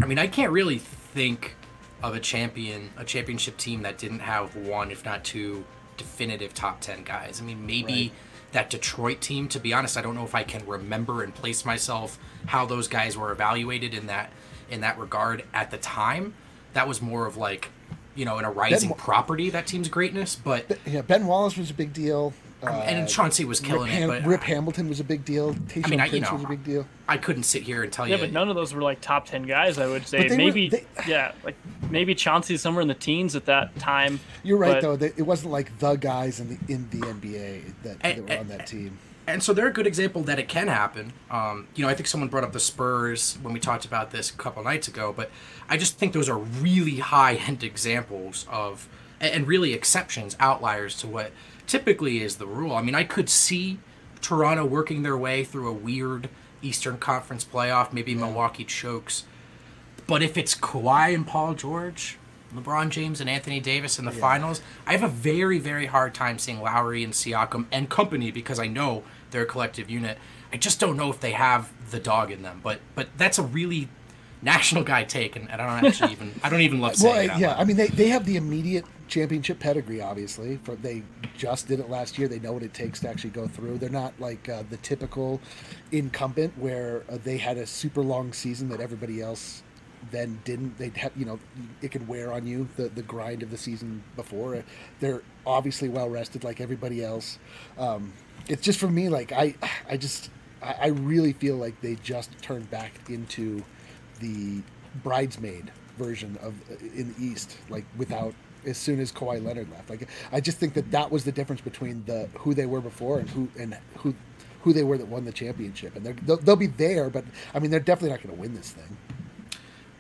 I mean I can't really think of a champion a championship team that didn't have one if not two definitive top 10 guys. I mean maybe Right. that Detroit team to be honest I don't know if I can remember and place myself how those guys were evaluated in that in that regard at the time. That was more of like you know in a rising Wa- property that team's greatness but Yeah, Ben Wallace was a big deal. Uh, and Chauncey was Rip, killing Ham- it but Rip Hamilton was a big deal. Tayshaun mean, I- you Prince know, was a big deal. I couldn't sit here and tell Yeah, you Yeah, but none of those were like top 10 guys, I would say. But they were- Maybe, they- yeah, like maybe Chauncey's somewhere in the teens at that time. You're right but- though. That it wasn't like the guys in the in the NBA that, that And- were on that team. And so they're a good example that it can happen. Um, you know, I think someone brought up the Spurs when we talked about this a couple nights ago, but I just think those are really high end examples of, and and really exceptions, outliers to what typically is the rule. I mean, I could see Toronto working their way through a weird Eastern Conference playoff. Maybe Milwaukee chokes. But if it's Kawhi and Paul George, LeBron James and Anthony Davis in the finals, I have a very, very hard time seeing Lowry and Siakam and company because I know they're a collective unit. I just don't know if they have the dog in them. But but that's a really national guy take, and, and I don't actually even I don't even love saying Well, it. out yeah, loud. I mean they, they have the immediate championship pedigree. Obviously, for they just did it last year. They know what it takes to actually go through. They're not like uh, the typical incumbent where uh, they had a super long season that everybody else then didn't. They have you know it can wear on you the the grind of the season before. They're obviously well rested like everybody else. Um, it's just for me like I I just I, I really feel like they just turned back into the bridesmaid version of in the East, like without as soon as Kawhi Leonard left. Like I just think that that was the difference between the who they were before and who and who who they were that won the championship. And they're, they'll, they'll be there, but I mean they're definitely not going to win this thing.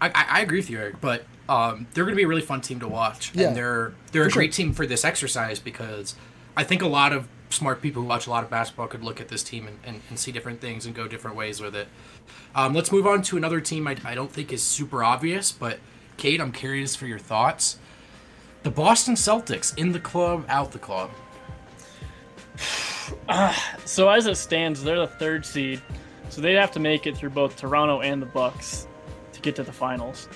I, I, agree with you, Eric, but um, they're going to be a really fun team to watch, Yeah, and they're they're for a great team for this exercise because I think a lot of smart people who watch a lot of basketball could look at this team and, and, and see different things and go different ways with it. Um, let's move on to another team I, I don't think is super obvious, but Cade, I'm curious for your thoughts. The Boston Celtics in the club, out the club. So as it stands, they're the third seed, so they'd have to make it through both Toronto and the Bucks to get to the finals.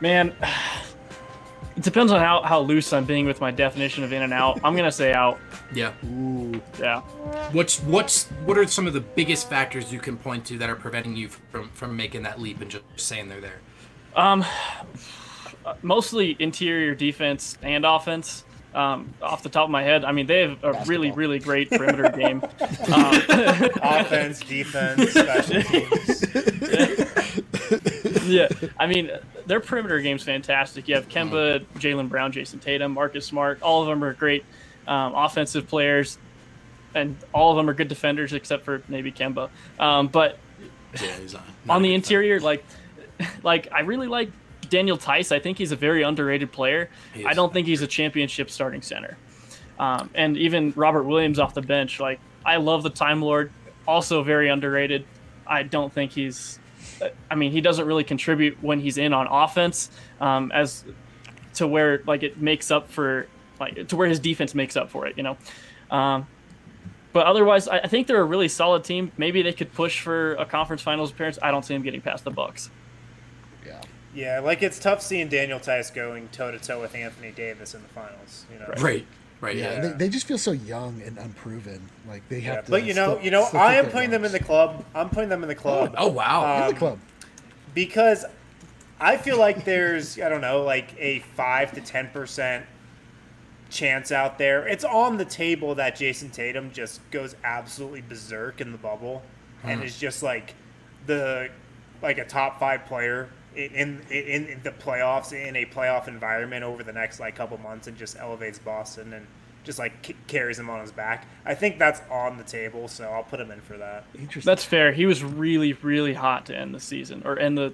Man, it depends on how, how loose I'm being with my definition of in and out. I'm gonna say out. Yeah. Ooh, Yeah. What's what's what are some of the biggest factors you can point to that are preventing you from from making that leap and just saying they're there? Um, mostly interior defense and offense. Um, off the top of my head, I mean they have a really, Basketball. really great perimeter game. Um, Offense, defense, special teams. yeah, I mean their perimeter game's fantastic. You have Kemba, Jaylen Brown, Jayson Tatum, Marcus Smart. All of them are great um, offensive players, and all of them are good defenders except for maybe Kemba. Um, but Yeah, he's on. on the interior, like, like I really like Daniel Theis. I think he's a very underrated player. I don't think he's a championship starting center. Um, and even Robert Williams off the bench, like I love the Time Lord, also very underrated. I don't think he's. I mean, he doesn't really contribute when he's in on offense, um, as to where like it makes up for like to where his defense makes up for it. You know. Um, but otherwise, I I think they're a really solid team. Maybe they could push for a conference finals appearance. I don't see them getting past the Bucks. yeah. Yeah, like it's tough seeing Daniel Theis going toe to toe with Anthony Davis in the finals. You know, Right. Right. Yeah, Yeah. They, they just feel so young and unproven. Like they have Yeah, to. but you know, still- you know, I am putting them in the club. I'm putting them in the club. oh wow. in um, the club. because I feel like there's I don't know like a five to ten percent chance out there. It's on the table that Jayson Tatum just goes absolutely berserk in the bubble and is just like the like a top five player in, in in the playoffs in a playoff environment over the next like couple months and just elevates Boston and just like c- carries them on his back. I think that's on the table, so I'll put him in for that. Interesting. That's fair. He was really, really hot to end the season or end the.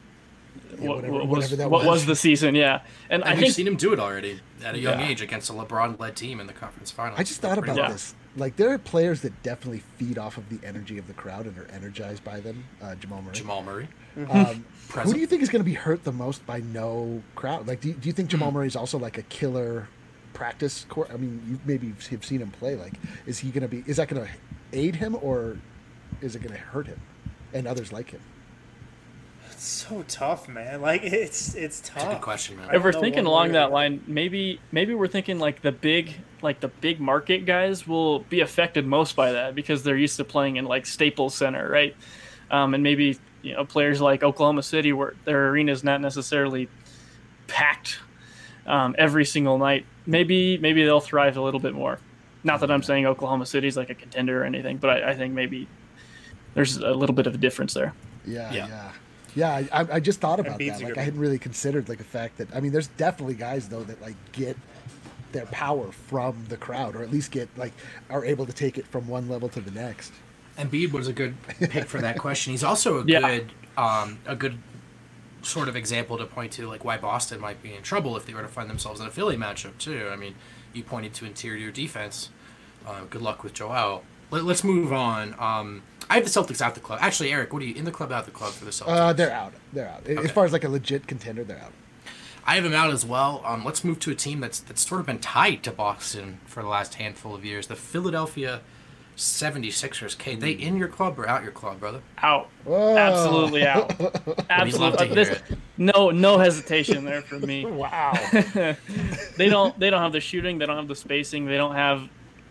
what, whatever- what was, whatever that what was. was the season? Yeah, and, and I we've think seen him do it already at a young Yeah. age against a LeBron-led team in the conference finals. I just thought about Yeah. this. Like there are players that definitely feed off of the energy of the crowd and are energized by them. Uh, Jamal Murray. Jamal Murray. Um, who do you think is going to be hurt the most by no crowd? Like, do you, do you think Hmm. Jamal Murray is also like a killer practice court? I mean, you maybe have seen him play. Like, is he going to be? Is that going to aid him or is it going to hurt him and others like him? It's so tough, man. Like it's it's tough. It's a good question, man. If we're thinking along that line, maybe maybe we're thinking like the big like the big market guys will be affected most by that because they're used to playing in like Staples Center, right? Um, and maybe you know players like Oklahoma City where their arena is not necessarily packed um, every single night. Maybe maybe they'll thrive a little bit more. Not that I'm saying Oklahoma City's like a contender or anything, but I, I think maybe there's a little bit of a difference there. Yeah, Yeah. yeah, yeah. I, I- I just thought about that. Like, I hadn't really considered like the fact that I mean, there's definitely guys though that like get their power from the crowd, or at least get like are able to take it from one level to the next. Embiid was a good pick for that question. He's also a Yeah. good, um, a good sort of example to point to, like why Boston might be in trouble if they were to find themselves in a Philly matchup too. I mean, you pointed to interior defense. Uh, good luck with Joel. Let, us move on. Um, I have the Celtics out the club. Actually, Eric, what are you in the club out the club for the Celtics? Uh, they're out. They're out. As far as like a legit contender, they're out. I have them out as well. Um, let's move to a team that's that's sort of been tied to Boston for the last handful of years. The Philadelphia 76ers. Cade, Hmm. they in your club or out your club, brother? Out. Whoa. Absolutely out. love to Absolutely. hear This, it. no, no hesitation there for me. Wow. They don't. They don't have the shooting. They don't have the spacing. They don't have.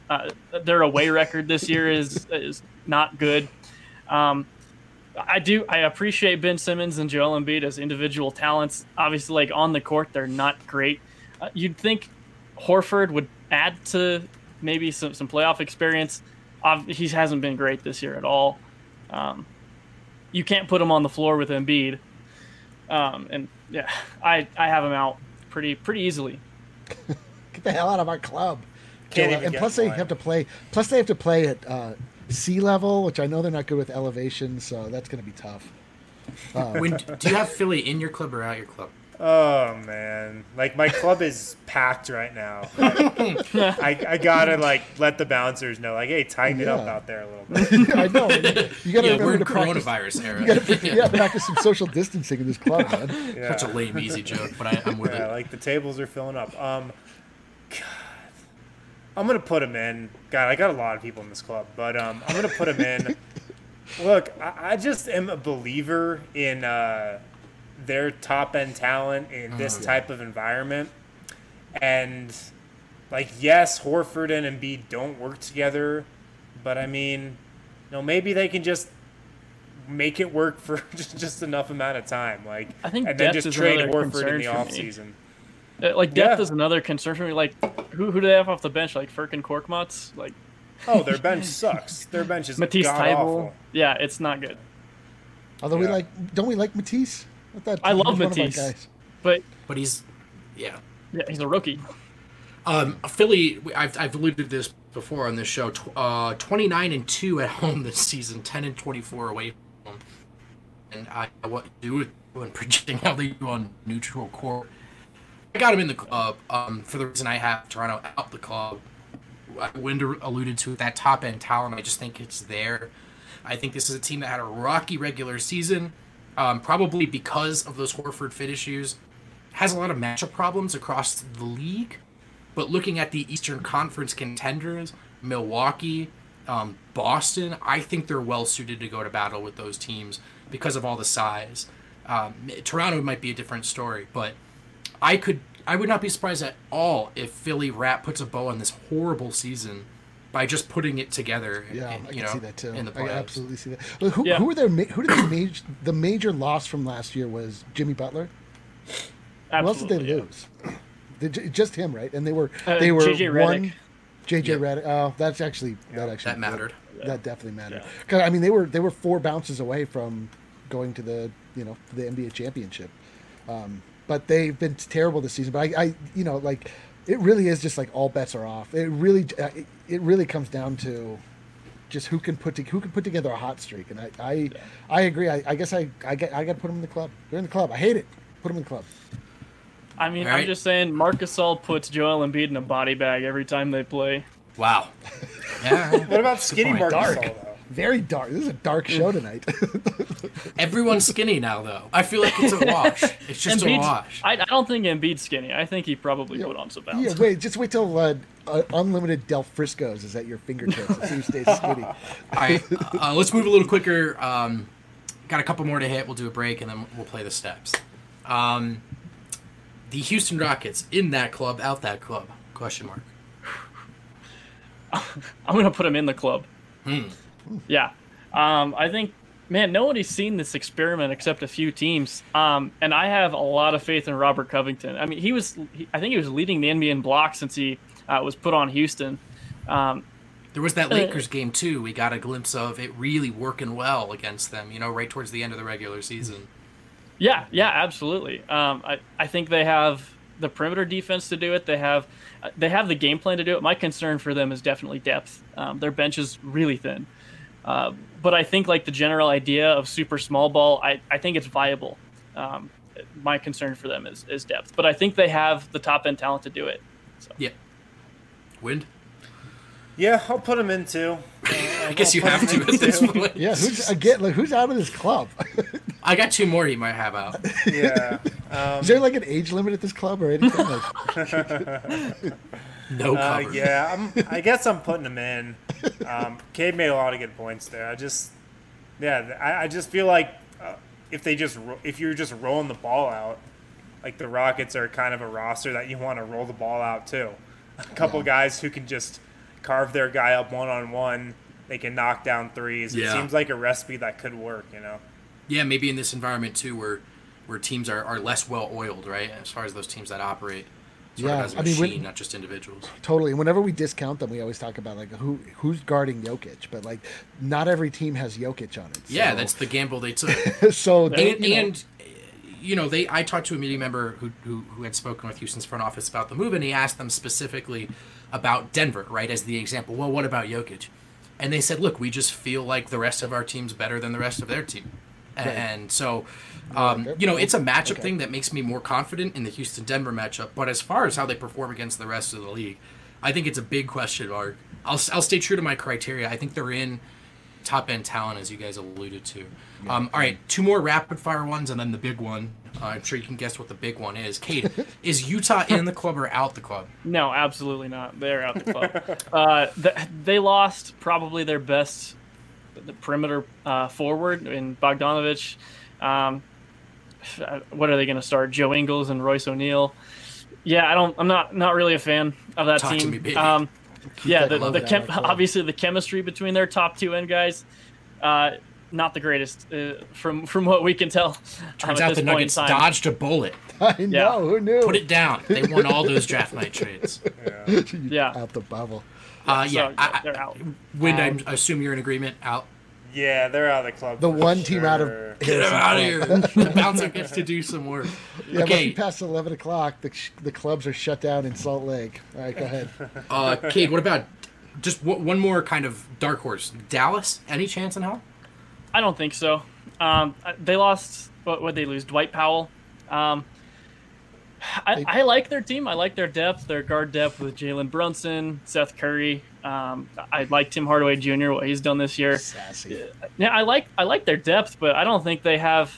Uh, their away record this year is is not good. Um, I do. I appreciate Ben Simmons and Joel Embiid as individual talents. Obviously, like on the court, they're not great. Uh, you'd think Horford would add to maybe some some playoff experience. Uh, he hasn't been great this year at all. Um, you can't put him on the floor with Embiid. Um, and yeah, I I have him out pretty pretty easily. Get the hell out of our club. Can't Joel- even and plus they have to play. Plus they have to play at uh, sea level, which I know they're not good with elevation, so that's going to be tough. When do you have Philly in your club or out your club? Oh man, like my club is packed right now. I, I gotta like let the bouncers know, like, hey, tighten it up out there a little bit. I know. You got to Yeah, remember we're in to practice. coronavirus era. You got to yeah, practice some social distancing in this club, man. Yeah, Such a lame, easy joke, but I, I'm with yeah, it. like the tables are filling up. Um, God, I'm gonna put him in. God, I got a lot of people in this club, but um, I'm gonna put him in. Look, I, I just am a believer in uh, their top end talent in this type of environment, and like yes, Horford and Embiid don't work together, but I mean, you know, maybe they can just make it work for just, just enough amount of time. Like, I think and then just is trade Horford in concern the for Like depth Yeah. is another concern for me. Like who who do they have off the bench? Like Furkan Korkmaz, like Oh, their bench sucks. Their bench is Matisse god Thybulle. awful. Yeah, it's not good. Although we like, don't we like Matisse? I, I love one Matisse. guys. But But he's, yeah. yeah, he's a rookie. Um, Philly, I've, I've alluded to this before on this show. Tw- uh, 29 and 2 at home this season, 10 and 24 away from home. And I what do it when projecting how they do on neutral court. I got him in the club um, for the reason I have Toronto out the club. Winder alluded to that top end talent. I just think it's there. I think this is a team that had a rocky regular season, um, probably because of those Horford fit issues. Has a lot of matchup problems across the league. But looking at the Eastern Conference contenders, Milwaukee, um, Boston, I think they're well suited to go to battle with those teams because of all the size. Um, Toronto might be a different story, but I could I would not be surprised at all if Philly Rat puts a bow on this horrible season by just putting it together. Yeah, in- I you can know, see that too. In the I absolutely see that. Well, who, Yeah. who were their who did they major the major loss from last year was Jimmy Butler. Absolutely, Who else did they yeah. lose? They just him, right? And they were Uh, they were JJ one. JJ Yep. Redick. Oh, that's actually that actually That mattered. That definitely mattered. Yeah. Because I mean, they were they were four bounces away from going to the you know the NBA championship. Um, but they've been terrible this season. But I, I you know like it really is just like all bets are off. It really uh, it, it really comes down to just who can put to, who can put together a hot streak. And I I, I agree. I, I guess I I get I got to put them in the club. They're in the club. I hate it. Put them in the club. I mean, All I'm just saying, Marc Gasol puts Joel Embiid in a body bag every time they play. Wow. Yeah. What about skinny point. Marcus Dark. Gasol, though? Very dark. This is a dark show tonight. Everyone's skinny now, though. I feel like it's a wash. It's just a wash. I, I don't think Embiid's skinny. I think he probably put on some pounds. yeah, wait. Just wait till uh, uh, unlimited Del Frisco's is at your fingertips. and see who stays skinny. All right, uh, let's move a little quicker. Um, got a couple more to hit. We'll do a break and then we'll play the steps. Um, the Houston Rockets in that club, out that club? Question mark. I'm gonna put him in the club. Yeah, um, I think, man, nobody's seen this experiment except a few teams, um, and I have a lot of faith in Robert Covington. I mean, he was, he, I think he was leading the NBA in blocks since he uh, was put on Houston. Um, There was that Lakers game too. We got a glimpse of it really working well against them. You know, right towards the end of the regular season. Yeah, yeah, absolutely. Um, I, I think they have the perimeter defense to do it. They have uh, they have the game plan to do it. My concern for them is definitely depth. Um, their bench is really thin. Uh, but I think like the general idea of super small ball, I, I think it's viable. Um, my concern for them is, is depth. But I think they have the top end talent to do it. So Yeah. Wind. Yeah, I'll put him in too. I guess you have to at this point. Yeah, who's again? Like, who's out of this club? I got two more you might have out. Yeah. Um, is there like an age limit at this club or anything? No uh, cover. yeah, I'm, I guess I'm putting him in. Um, Cade made a lot of good points there. I just, yeah, I, I just feel like uh, if they just ro- if you're just rolling the ball out, like the Rockets are kind of a roster that you want to roll the ball out too. A couple guys who can just carve their guy up one on one. They can knock down threes. It seems like a recipe that could work. You know. Yeah, maybe in this environment too, where where teams are, are less well oiled, right? As far as those teams that operate Yeah, of as a I mean, when- not just individuals. totally. And whenever we discount them, we always talk about like who who's guarding Jokic, but like not every team has Jokic on it. Yeah, that's the gamble they took. so. They, and, you know, and you know, they I talked to a media member who, who who had spoken with Houston's front office about the move, and he asked them specifically about Denver, right, as the example. Well, what about Jokic? And they said, look, we just feel like the rest of our team's better than the rest of their team, and so. Um, you know, it's a matchup Okay. thing that makes me more confident in the Houston Denver matchup. But as far as how they perform against the rest of the league, I think it's a big question mark. I'll, I'll stay true to my criteria. I think they're in top end talent, as you guys alluded to. Um, all right, two more rapid fire ones, and then the big one. Uh, I'm sure you can guess what the big one is. Cade, is Utah in the club or out the club? No, absolutely not. They're out the club. uh, th- they lost probably their best the perimeter uh, forward in Bogdanovic. Um, what are they going to start? Joe Ingles and Royce O'Neal. Yeah, I don't. I'm not not really a fan of that Talk to team. me, baby. Um, yeah, the, love the chem- obviously the chemistry between their top two end guys, uh, not the greatest uh, from from what we can tell. um, Turns at out the Nuggets dodged a bullet. I know who knew. Put it down. They won all those draft night trades. Yeah. out the bubble. Uh, So, yeah, I, they're out. Wind, Um, I assume you're in agreement. Out. Yeah, they're out of the club. The for one team out of. Get him out of here. the bouncer gets to do some work. Yeah, okay, you pass eleven o'clock, the the clubs are shut down in Salt Lake. All right, go ahead. uh, Cade, what about just w- one more kind of dark horse? Dallas? Any chance in hell? I don't think so. Um, they lost. What would they lose? Dwight Powell. Um, I, I like their team. I like their depth. Their guard depth with Jalen Brunson, Seth Curry. Um, I like Tim Hardaway Jr. What he's done this year. Sassy. Yeah, I like I like their depth, but I don't think they have.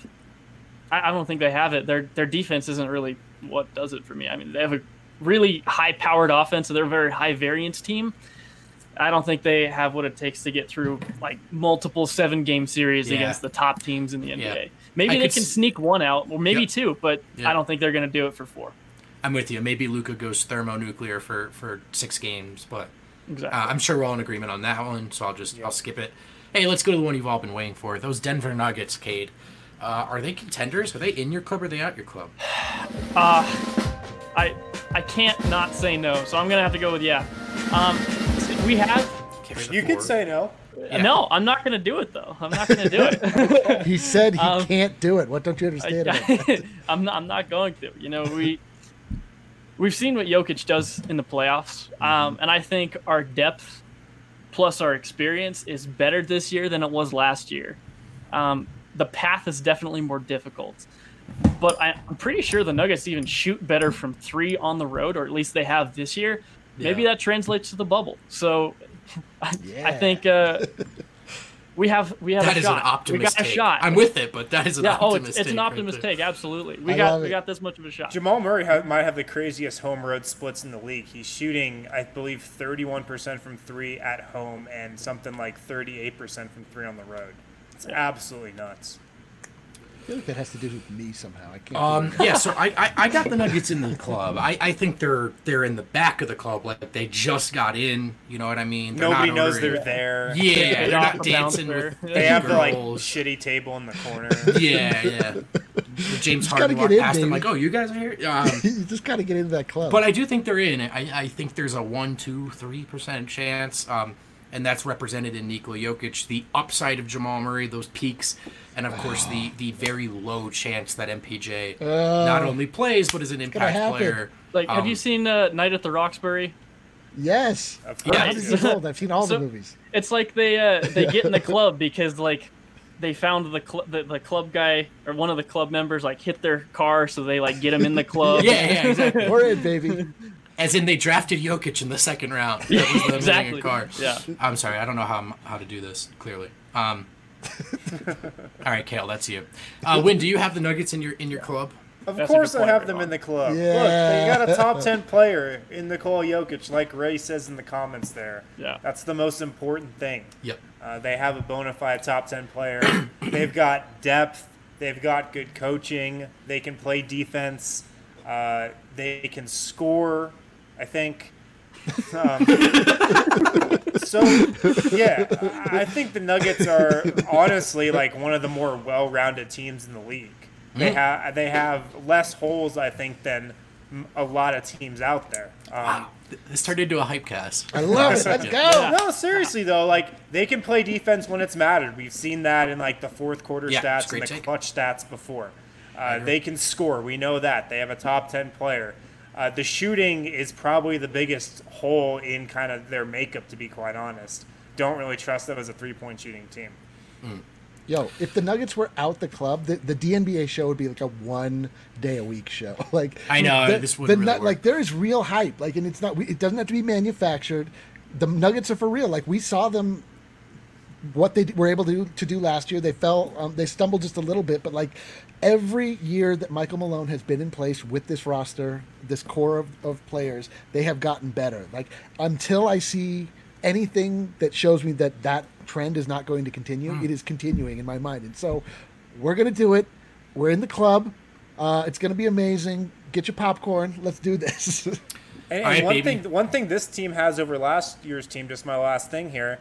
I, I don't think they have it. Their their defense isn't really what does it for me. I mean, they have a really high powered offense, so they're a very high variance team. I don't think they have what it takes to get through like multiple seven game series Yeah. against the top teams in the NBA. Yeah. Maybe I they can s- sneak one out, or maybe Yep. two, but Yeah. I don't think they're going to do it for four. I'm with you. Maybe Luka goes thermonuclear for for six games, but Exactly. uh, I'm sure we're all in agreement on that one. So I'll just I'll skip it. Hey, let's go to the one you've all been waiting for. Those Denver Nuggets, Cade. Uh, are they contenders? Are they in your club or are they out your club? I I can't not say no, so I'm gonna have to go with yeah. Um, we have. You can forward. say no. Yeah. No, I'm not gonna do it though. I'm not gonna do it. He said he Um, can't do it. What don't you understand? about that? I, am not. I'm not going to. You know, we we've seen what Jokic does in the playoffs, um, and I think our depth plus our experience is better this year than it was last year. Um, the path is definitely more difficult, but I, I'm pretty sure the Nuggets even shoot better from three on the road, or at least they have this year. Maybe Yeah. that translates to the bubble. So I, I think uh, we have we have That a is shot. an optimist we got a take. shot. I'm with it, but that is an yeah. Oh, optimist it's, it's an take optimist right take. Absolutely. We I got we got this much of a shot. Jamal Murray ha- might have the craziest home road splits in the league. He's shooting, I believe, 31% from three at home and something like 38% from three on the road. It's absolutely nuts. I feel like that has to do with me somehow. I can't. Um, yeah, so I, I, I got the Nuggets in the club. I, I think they're they're in the back of the club, like they just got in. You know what I mean? They're Nobody not knows ordering- they're there. Yeah, They they're not dancing with They have the like girls. shitty table in the corner. Yeah, yeah. James gotta Harden get walked in, past them like, "Oh, you guys are here." Um, you just got to get into that club. but I do think they're in. I, I think there's a one, two, three percent chance, um, and that's represented in Nikola Jokic. The upside of Jamal Murray, those peaks, and of course the the very low chance that MPJ not only plays but is an impact player. Like, have Um, you seen uh, Night at the Roxbury? yes, Of Yeah. course. 100 years old. I've seen all So- the movies. It's like they uh, they get in the club because like they found the, cl- the the club guy or one of the club members like hit their car, so they like get him in the club. Yeah, yeah, exactly. We're in, baby. As in, they drafted Jokic in the second round. That was them exactly. Car. Yeah. I'm sorry, I don't know how I'm- how to do this. Clearly. Um, all right, Kale, that's you. Uh, Wind, do you have the Nuggets in your in your club? Of That's course, good I have them Ron. in the club. Yeah. Look, they got a top 10 player in Nikola Jokic, like Ray says in the comments there. Yeah. That's the most important thing. Yep. Uh, they have a bona fide top 10 player. They've got depth. They've got good coaching. They can play defense. Uh, they can score, I think. Um, so, yeah, I I think the Nuggets are honestly like one of the more well rounded teams in the league. They, have they have less holes, I think, than a lot of teams out there. Um, Th- This turned into a hype cast. I love it. Let's Yeah. go. no, seriously though, like they can play defense when it's mattered. We've seen that in like the fourth quarter Yeah, stats and the take. clutch stats before. Uh, they can score. We know that they have a top ten player. Uh, the shooting is probably the biggest hole in kind of their makeup, to be quite honest. Don't really trust them as a three point shooting team. Yo, if the Nuggets were out the club, the, the DNBA show would be like a one day a week show. Like I know, the, this the wouldn't really Nu- like there is real hype. Like, and it's not. It doesn't have to be manufactured. The Nuggets are for real. Like we saw them. What they were able to do, to do last year, they fell. Um, they stumbled just a little bit, but like every year that Michael Malone has been in place with this roster, this core of, of players, they have gotten better. Like until I see anything that shows me that that trend is not going to continue, Hmm. it is continuing in my mind. And so we're going to do it. We're in the club. Uh, it's going to be amazing. Get your popcorn. Let's do this. And, All right, and one baby. thing, one thing this team has over last year's team, just my last thing here.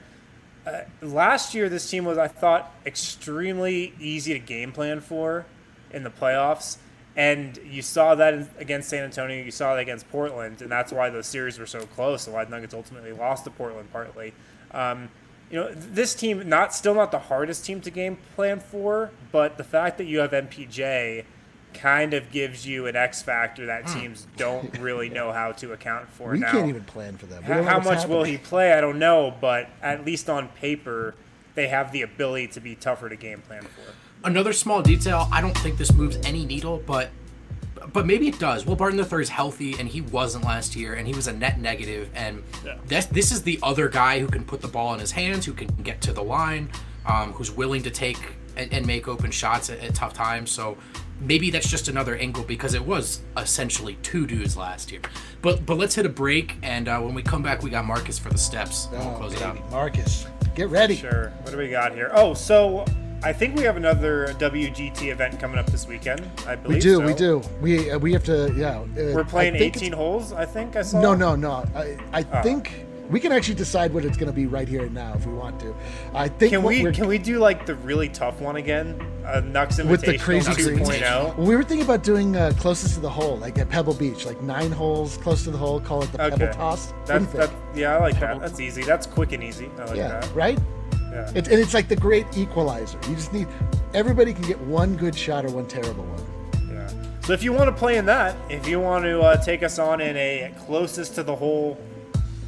Uh, last year, this team was, I thought, extremely easy to game plan for in the playoffs, and you saw that against San Antonio. You saw that against Portland, and that's why those series were so close. And why the Nuggets ultimately lost to Portland, partly. Um, you know, this team not still not the hardest team to game plan for, but the fact that you have MPJ kind of gives you an X factor that teams don't really know how to account for. we now, can't even plan for them. How, how much will he play? I don't know, but at least on paper, they have the ability to be tougher to game plan for. Another small detail. I don't think this moves any needle, but but maybe it does. Will Barton III is healthy, and he wasn't last year, and he was a net negative. And Yeah. this this is the other guy who can put the ball in his hands, who can get to the line, um, who's willing to take and, and make open shots at, at tough times. So maybe that's just another angle because it was essentially two dudes last year. But but let's hit a break, and uh, when we come back, we got Marcus for the steps. and we'll Oh, close it out. Marcus, get ready. Sure. What do we got here? Oh, so I think we have another WGT event coming up this weekend. I believe We do, so. we do. We uh, we have to, yeah. Uh, We're playing 18 holes. I think I saw. No, no, no. I, I Oh. think we can actually decide what it's going to be right here and now if we want to. I think Can we can we do like the really tough one again? Uh, Nux Invitational with the crazy Nux greens. 2.0. We were thinking about doing uh, closest to the hole, like at Pebble Beach, like nine holes close to the hole. Call it the Okay. Pebble Toss. That, that, yeah, I like that. That's easy. That's quick and easy. I like yeah, that. right. Yeah. It's, and it's like the great equalizer. You just need everybody can get one good shot or one terrible one. Yeah. So if you want to play in that, if you want to uh, take us on in a closest to the hole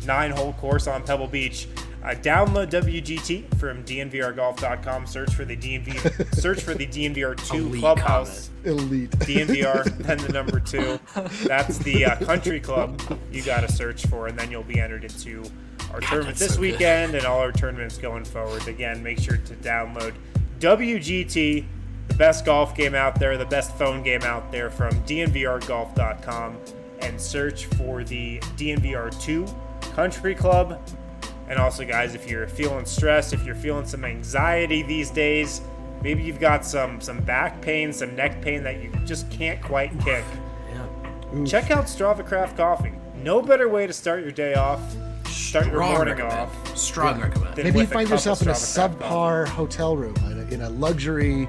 nine hole course on Pebble Beach, uh, download WGT from DNVRGolf.com. Search for the DNV. search for the DNVR2 Elite Clubhouse. Elite. DNVR, then the number two. That's the uh, country club you got to search for, and then you'll be entered into our tournament this so weekend and all our tournaments going forward. Again, make sure to download WGT, the best golf game out there, the best phone game out there from DNVRGolf.com, and search for the DNVR2 Country Club. And also, guys, if you're feeling stressed, if you're feeling some anxiety these days, maybe you've got some some back pain, some neck pain that you just can't quite kick. Yeah. Check out Strava Craft Coffee. No better way to start your day off. Start your morning recommend. off. Strong recommend. Maybe you find yourself in a Strava Coffee. subpar hotel room in a, luxury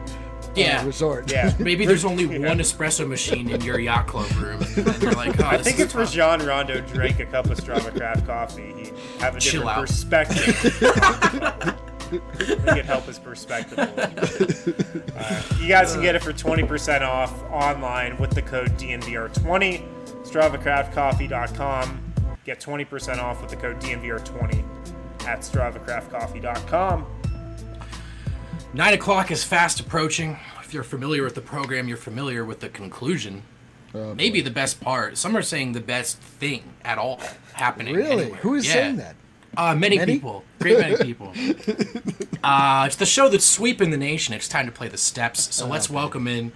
Yeah. resort. Yeah. Maybe there's only one espresso machine in your yacht club room, and you're like, oh, I think is if tough. Rajon Rondo drank a cup of Strava Craft coffee, he'd have a Chill different out. perspective. I think it'd help his perspective a little bit. Uh, you guys can get it for 20% off online with the code DNVR20. StravaCraftCoffee.com. Get 20% off with the code DNVR20 at StravaCraftCoffee.com. Nine o'clock is fast approaching. If you're familiar with the program, you're familiar with the conclusion. Oh, Maybe the best part. Some are saying the best thing at all happening. Really? anywhere. Who is Yeah. saying that? Uh, many, Many? people. Great many people. uh, it's the show that's sweeping the nation. It's time to play the steps. Oh, So let's welcome in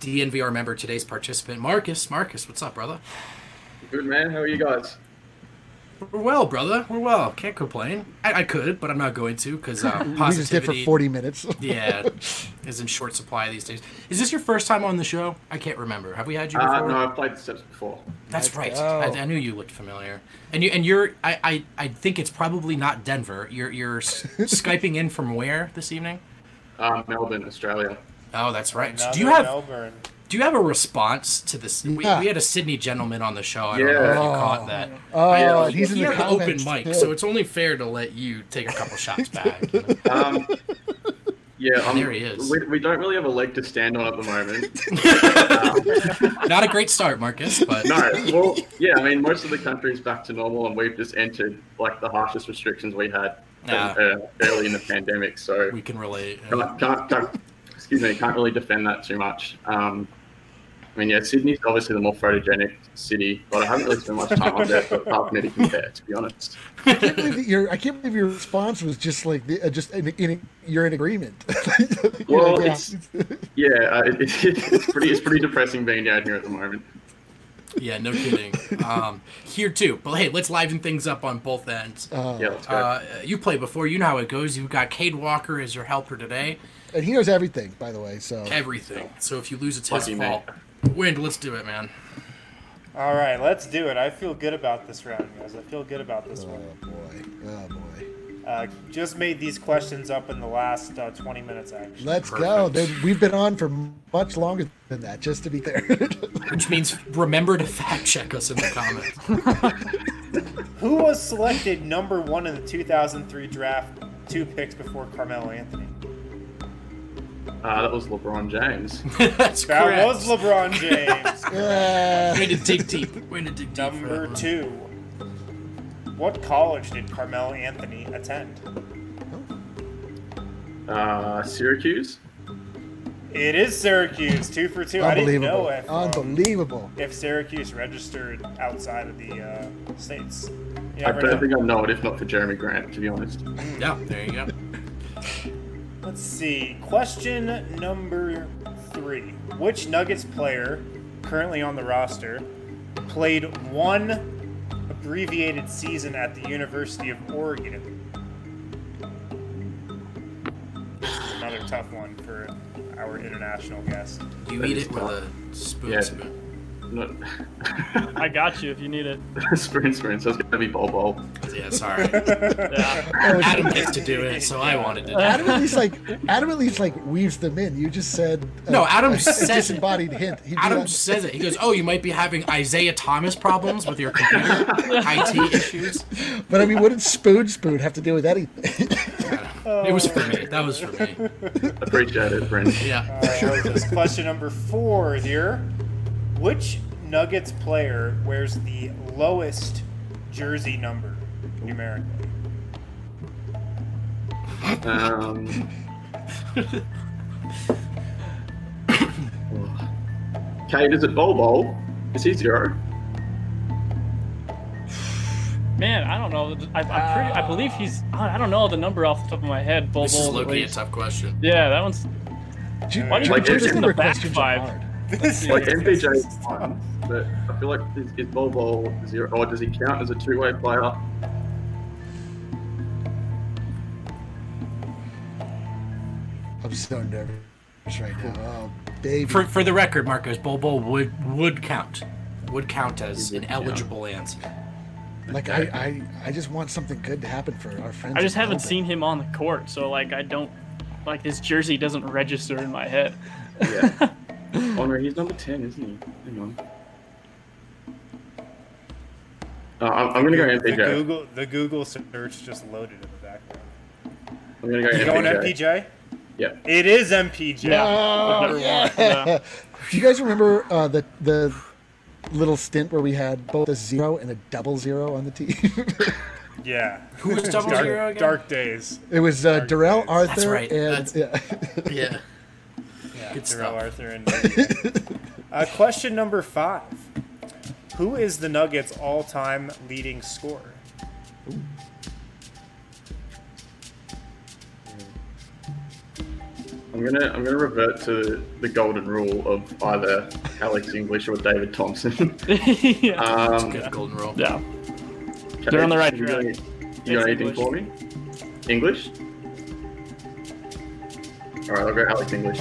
DNVR member, today's participant, Marcus. Marcus, what's up, brother? Good man. How are you guys? We're well, brother. We're well. Can't complain. I, I could, but I'm not going to because uh, We just did for 40 minutes. yeah, is in short supply these days. Is this your first time on the show? I can't remember. Have we had you before? Uh, no, I've played the steps before. That's Let's right. I, I knew you looked familiar. And you and you're I, I, I think it's probably not Denver. You're you're skyping in from where this evening? Uh, Melbourne, Australia. Oh, that's right. Another do you have Melbourne. Do you have a response to this? We, Yeah. we had a Sydney gentleman on the show. I don't know Yeah. if you caught that. Oh, Yeah. and he's in he the had the open comments. mic, so it's only fair to let you take a couple shots back. you know? Um, yeah, I'm, There he is. We, we don't really have a leg to stand on at the moment. Not a great start, Marcus, but No, well, yeah, I mean, most of the country's back to normal, and we've just entered like the harshest restrictions we had Yeah. uh, early in the pandemic. So we can relate. can't, can't, can't, excuse me, can't really defend that too much. Um, I mean, yeah, Sydney's obviously the more photogenic city, but I haven't really spent much time up there for for me to compare, to be honest. I can't believe that your I can't believe your response was just like the, uh, just in, in, you're in agreement. Well, like, yeah. it's yeah, uh, it, it's pretty it's pretty depressing being down here at the moment. Yeah, no kidding. Um, here too, but hey, let's liven things up on both ends. Uh, Yeah, let's go. Uh, you play before, you know how it goes. You've got Cade Walker as your helper today. and he knows everything, by the way. So Everything. So if you lose, it's his Lucky me. fault. Wind, let's do it, man. All right, let's do it. I feel good about this round, guys. I feel good about this oh one. boy, oh boy. Uh, just made these questions up in the last uh, 20 minutes, actually. Let's go. Perfect. Then we've been on for much longer than that, just to be there. Which means remember to fact check us in the comments. Who was selected number one in the 2003 draft, two picks before Carmelo Anthony? Uh, that was LeBron James. That's That correct. was LeBron James. Yeah. Way to dig deep. Way to dig deep. for number that two. What college did Carmelo Anthony attend? Uh, Syracuse. It is Syracuse, two for two. I didn't know Unbelievable. if, um, Unbelievable. if Syracuse registered outside of the uh, states. You I don't know. think I'd know it if not for Jerami Grant, to be honest. Yeah, there you go. Let's see. Question number three. Which Nuggets player, currently on the roster, played one abbreviated season at the University of Oregon? This is another tough one for our international guest. Do you eat it with a spoon. Yeah. spoon. Not I got you if you need it. spoon spoon. So it's gonna be Bol Bol. Yeah, sorry. Yeah. Adam gets to do it, so I wanted to. do it. Adam at least like Adam at least like weaves them in. You just said uh, No, Adam a says it. disembodied hint. He did Adam not- says it. He goes, "Oh, you might be having Isaiah Thomas problems with your computer, IT issues." but I mean, what did spoon spoon have to do with anything? It was for me. That was for me. Appreciate it, Brent. Yeah. Just question number four here. Which Nuggets player wears the lowest jersey number numerically? Um, Cade, is it Bol Bol? Is he zero? Man, I don't know. I, I'm pretty. I believe he's. I don't know the number off the top of my head. Bull This is Bull, low-key a tough question. Yeah, that one's. Ju- Why do you Like, put it's this in in the number back questions are five? Hard. Like MPJ is one, but I feel like is, is Bol Bol zero, or does he count as a two-way player? I'm so nervous right now. Oh, baby. For for the record, Marcus, Bobo would would count, would count as an would count. eligible answer. like I, I, I just want something good to happen for our friends. I just haven't Melbourne. seen him on the court, so like I don't. Like this jersey doesn't register in my head. Yeah. oh no, he's number ten, isn't he? Hang on. Uh, I'm, I'm gonna go The MPJ. Google the Google search just loaded in the background. I'm gonna go You going MPJ. MPJ? Yeah. It is MPJ. Oh, Number one, yeah. yeah. Do you guys remember uh, the the little stint where we had both a zero and a double zero on the team? Yeah. Who was double Dark, zero again? dark days. it was uh, Darrell days. Arthur That's right. and That's- yeah. Yeah. Yeah, Good Darrell stuff. Arthur and uh, question number five. Who is the Nuggets all-time leading scorer? I'm gonna I'm gonna revert to the golden rule of either Alex English or David Thompson. yeah. Um, Good golden rule. yeah. okay, They're on the right you track. got You got It's anything for me? English? All right, I'll go Alex English.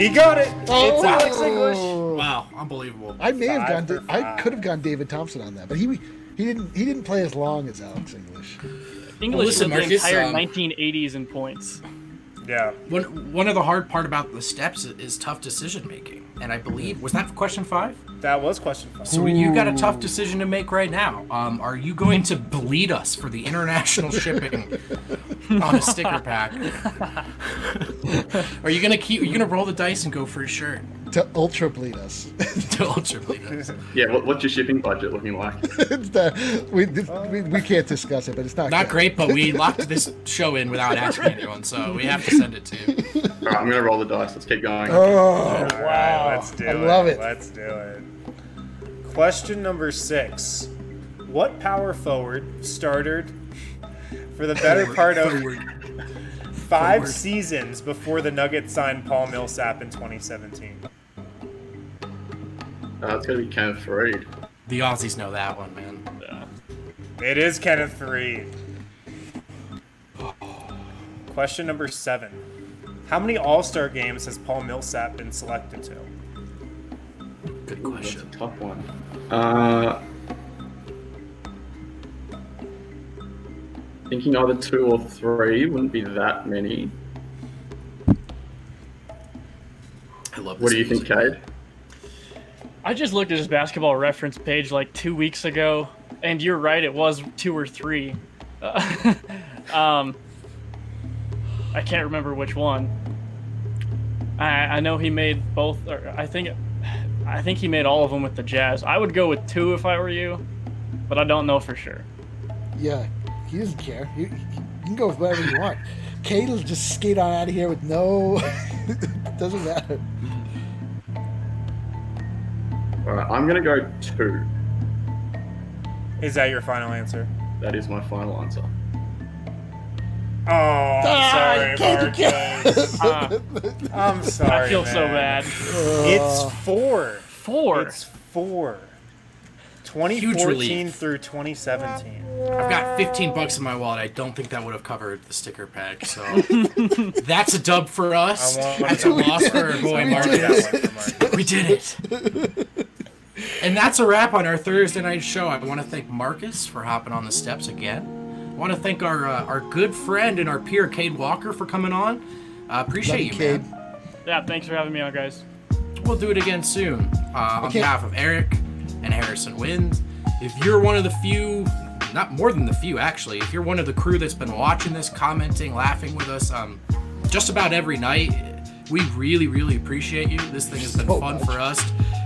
He got it. Oh. It's Alex English. Wow, unbelievable. I may have Five gone. for Da- I could have gone David Thompson on that, but he he didn't he didn't play as long as Alex English. English listen, led the entire um, 1980s in points. Yeah. One one of the hard part about the steps is, is tough decision making, and I believe was that question five. That was question five. So you got a tough decision to make right now. Um, are you going to bleed us for the international shipping on a sticker pack? are you gonna keep? Are you gonna roll the dice and go for a shirt To ultra bleed us. to ultra bleed us? Yeah, what, what's your shipping budget looking like? it's the, we, we we can't discuss it, but it's not Not good. great, but we locked this show in without asking anyone, so we have to send it to you. All right, I'm gonna roll the dice. Let's keep going. Oh All right, wow! let's do I it. love it. Let's do it. Question number six. What power forward started for the better part of five Forward. seasons before the Nuggets signed Paul Millsap in 2017? Uh, it's gonna be Kenneth Faried. The Aussies know that one, man. Yeah. It is Kenneth Faried. Question number seven. How many All Star games has Paul Millsap been selected to? Good That's a question. tough one. Uh, thinking either two or three wouldn't be that many. I love. This. What do you think, music. Cade? I just looked at his basketball reference page like two weeks ago, and you're right, it was two or three. Uh, um, I can't remember which one. I, I know he made both. Or I think, I think he made all of them with the Jazz. I would go with two if I were you, but I don't know for sure. Yeah, he doesn't care. You, you can go with whatever you want. Cade will just skate on out of here with no. doesn't matter. All right, I'm gonna go two. Is that your final answer? That is my final answer. Oh, I'm Ah, sorry, Cade, you Marcus. Uh, I'm sorry. I feel so man. bad. It's four. Four. It's four. 2014 through 2017. I've got 15 bucks in my wallet. I don't think that would have covered the sticker pack. So that's a dub for us. That's a loss for our boy Marcus. That one for Mark. We did it. And that's a wrap on our Thursday night show. I want to thank Marcus for hopping on the steps again. I want to thank our uh, our good friend and our peer Cade Walker for coming on. Uh, appreciate you, Love you, man. Yeah, thanks for having me on, guys. We'll do it again soon. Uh, on Okay. behalf of Eric and Harrison Wind. if you're one of the few, not more than the few actually, if you're one of the crew that's been watching this, commenting, laughing with us, um, just about every night, we really, really appreciate you. This thing has been So fun much. for us.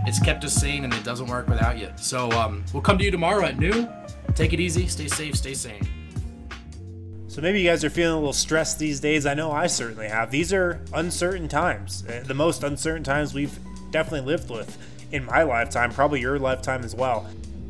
It's kept us sane, and it doesn't work without you. So um, we'll come to you tomorrow at noon. Take it easy. Stay safe. Stay sane. So maybe you guys are feeling a little stressed these days. I know I certainly have. These are uncertain times. Uh, The most uncertain times we've definitely lived with in my lifetime, probably your lifetime as well.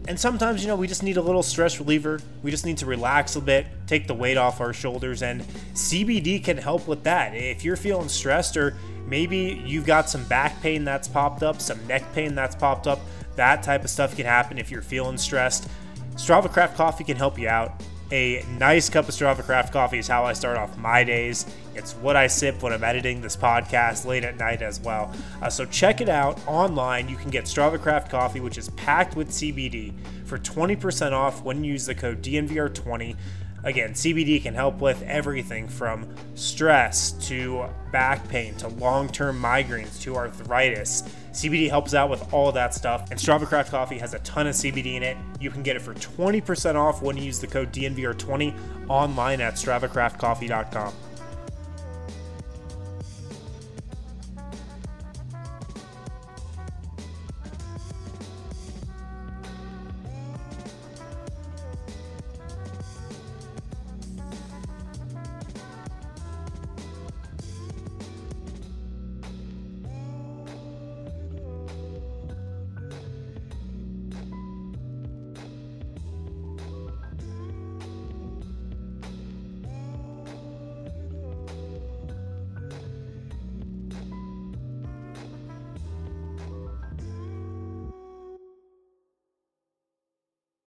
And sometimes, you know, we just need a little stress reliever. We just need to relax a bit, take the weight off our shoulders, and CBD can help with that. If you're feeling stressed or maybe you've got some back pain that's popped up, some neck pain that's popped up, that type of stuff can happen if you're feeling stressed. Strava Craft Coffee can help you out. A nice cup of Strava Craft coffee is how I start off my days. It's what I sip when I'm editing this podcast late at night as well. Uh, so check it out online. You can get Strava Craft coffee, which is packed with CBD, for 20% off when you use the code DNVR20. Again, CBD can help with everything from stress to back pain to long term migraines to arthritis. CBD helps out with all of that stuff, and Strava Craft Coffee has a ton of CBD in it. You can get it for 20% off when you use the code DNVR20 online at StravaCraftCoffee.com.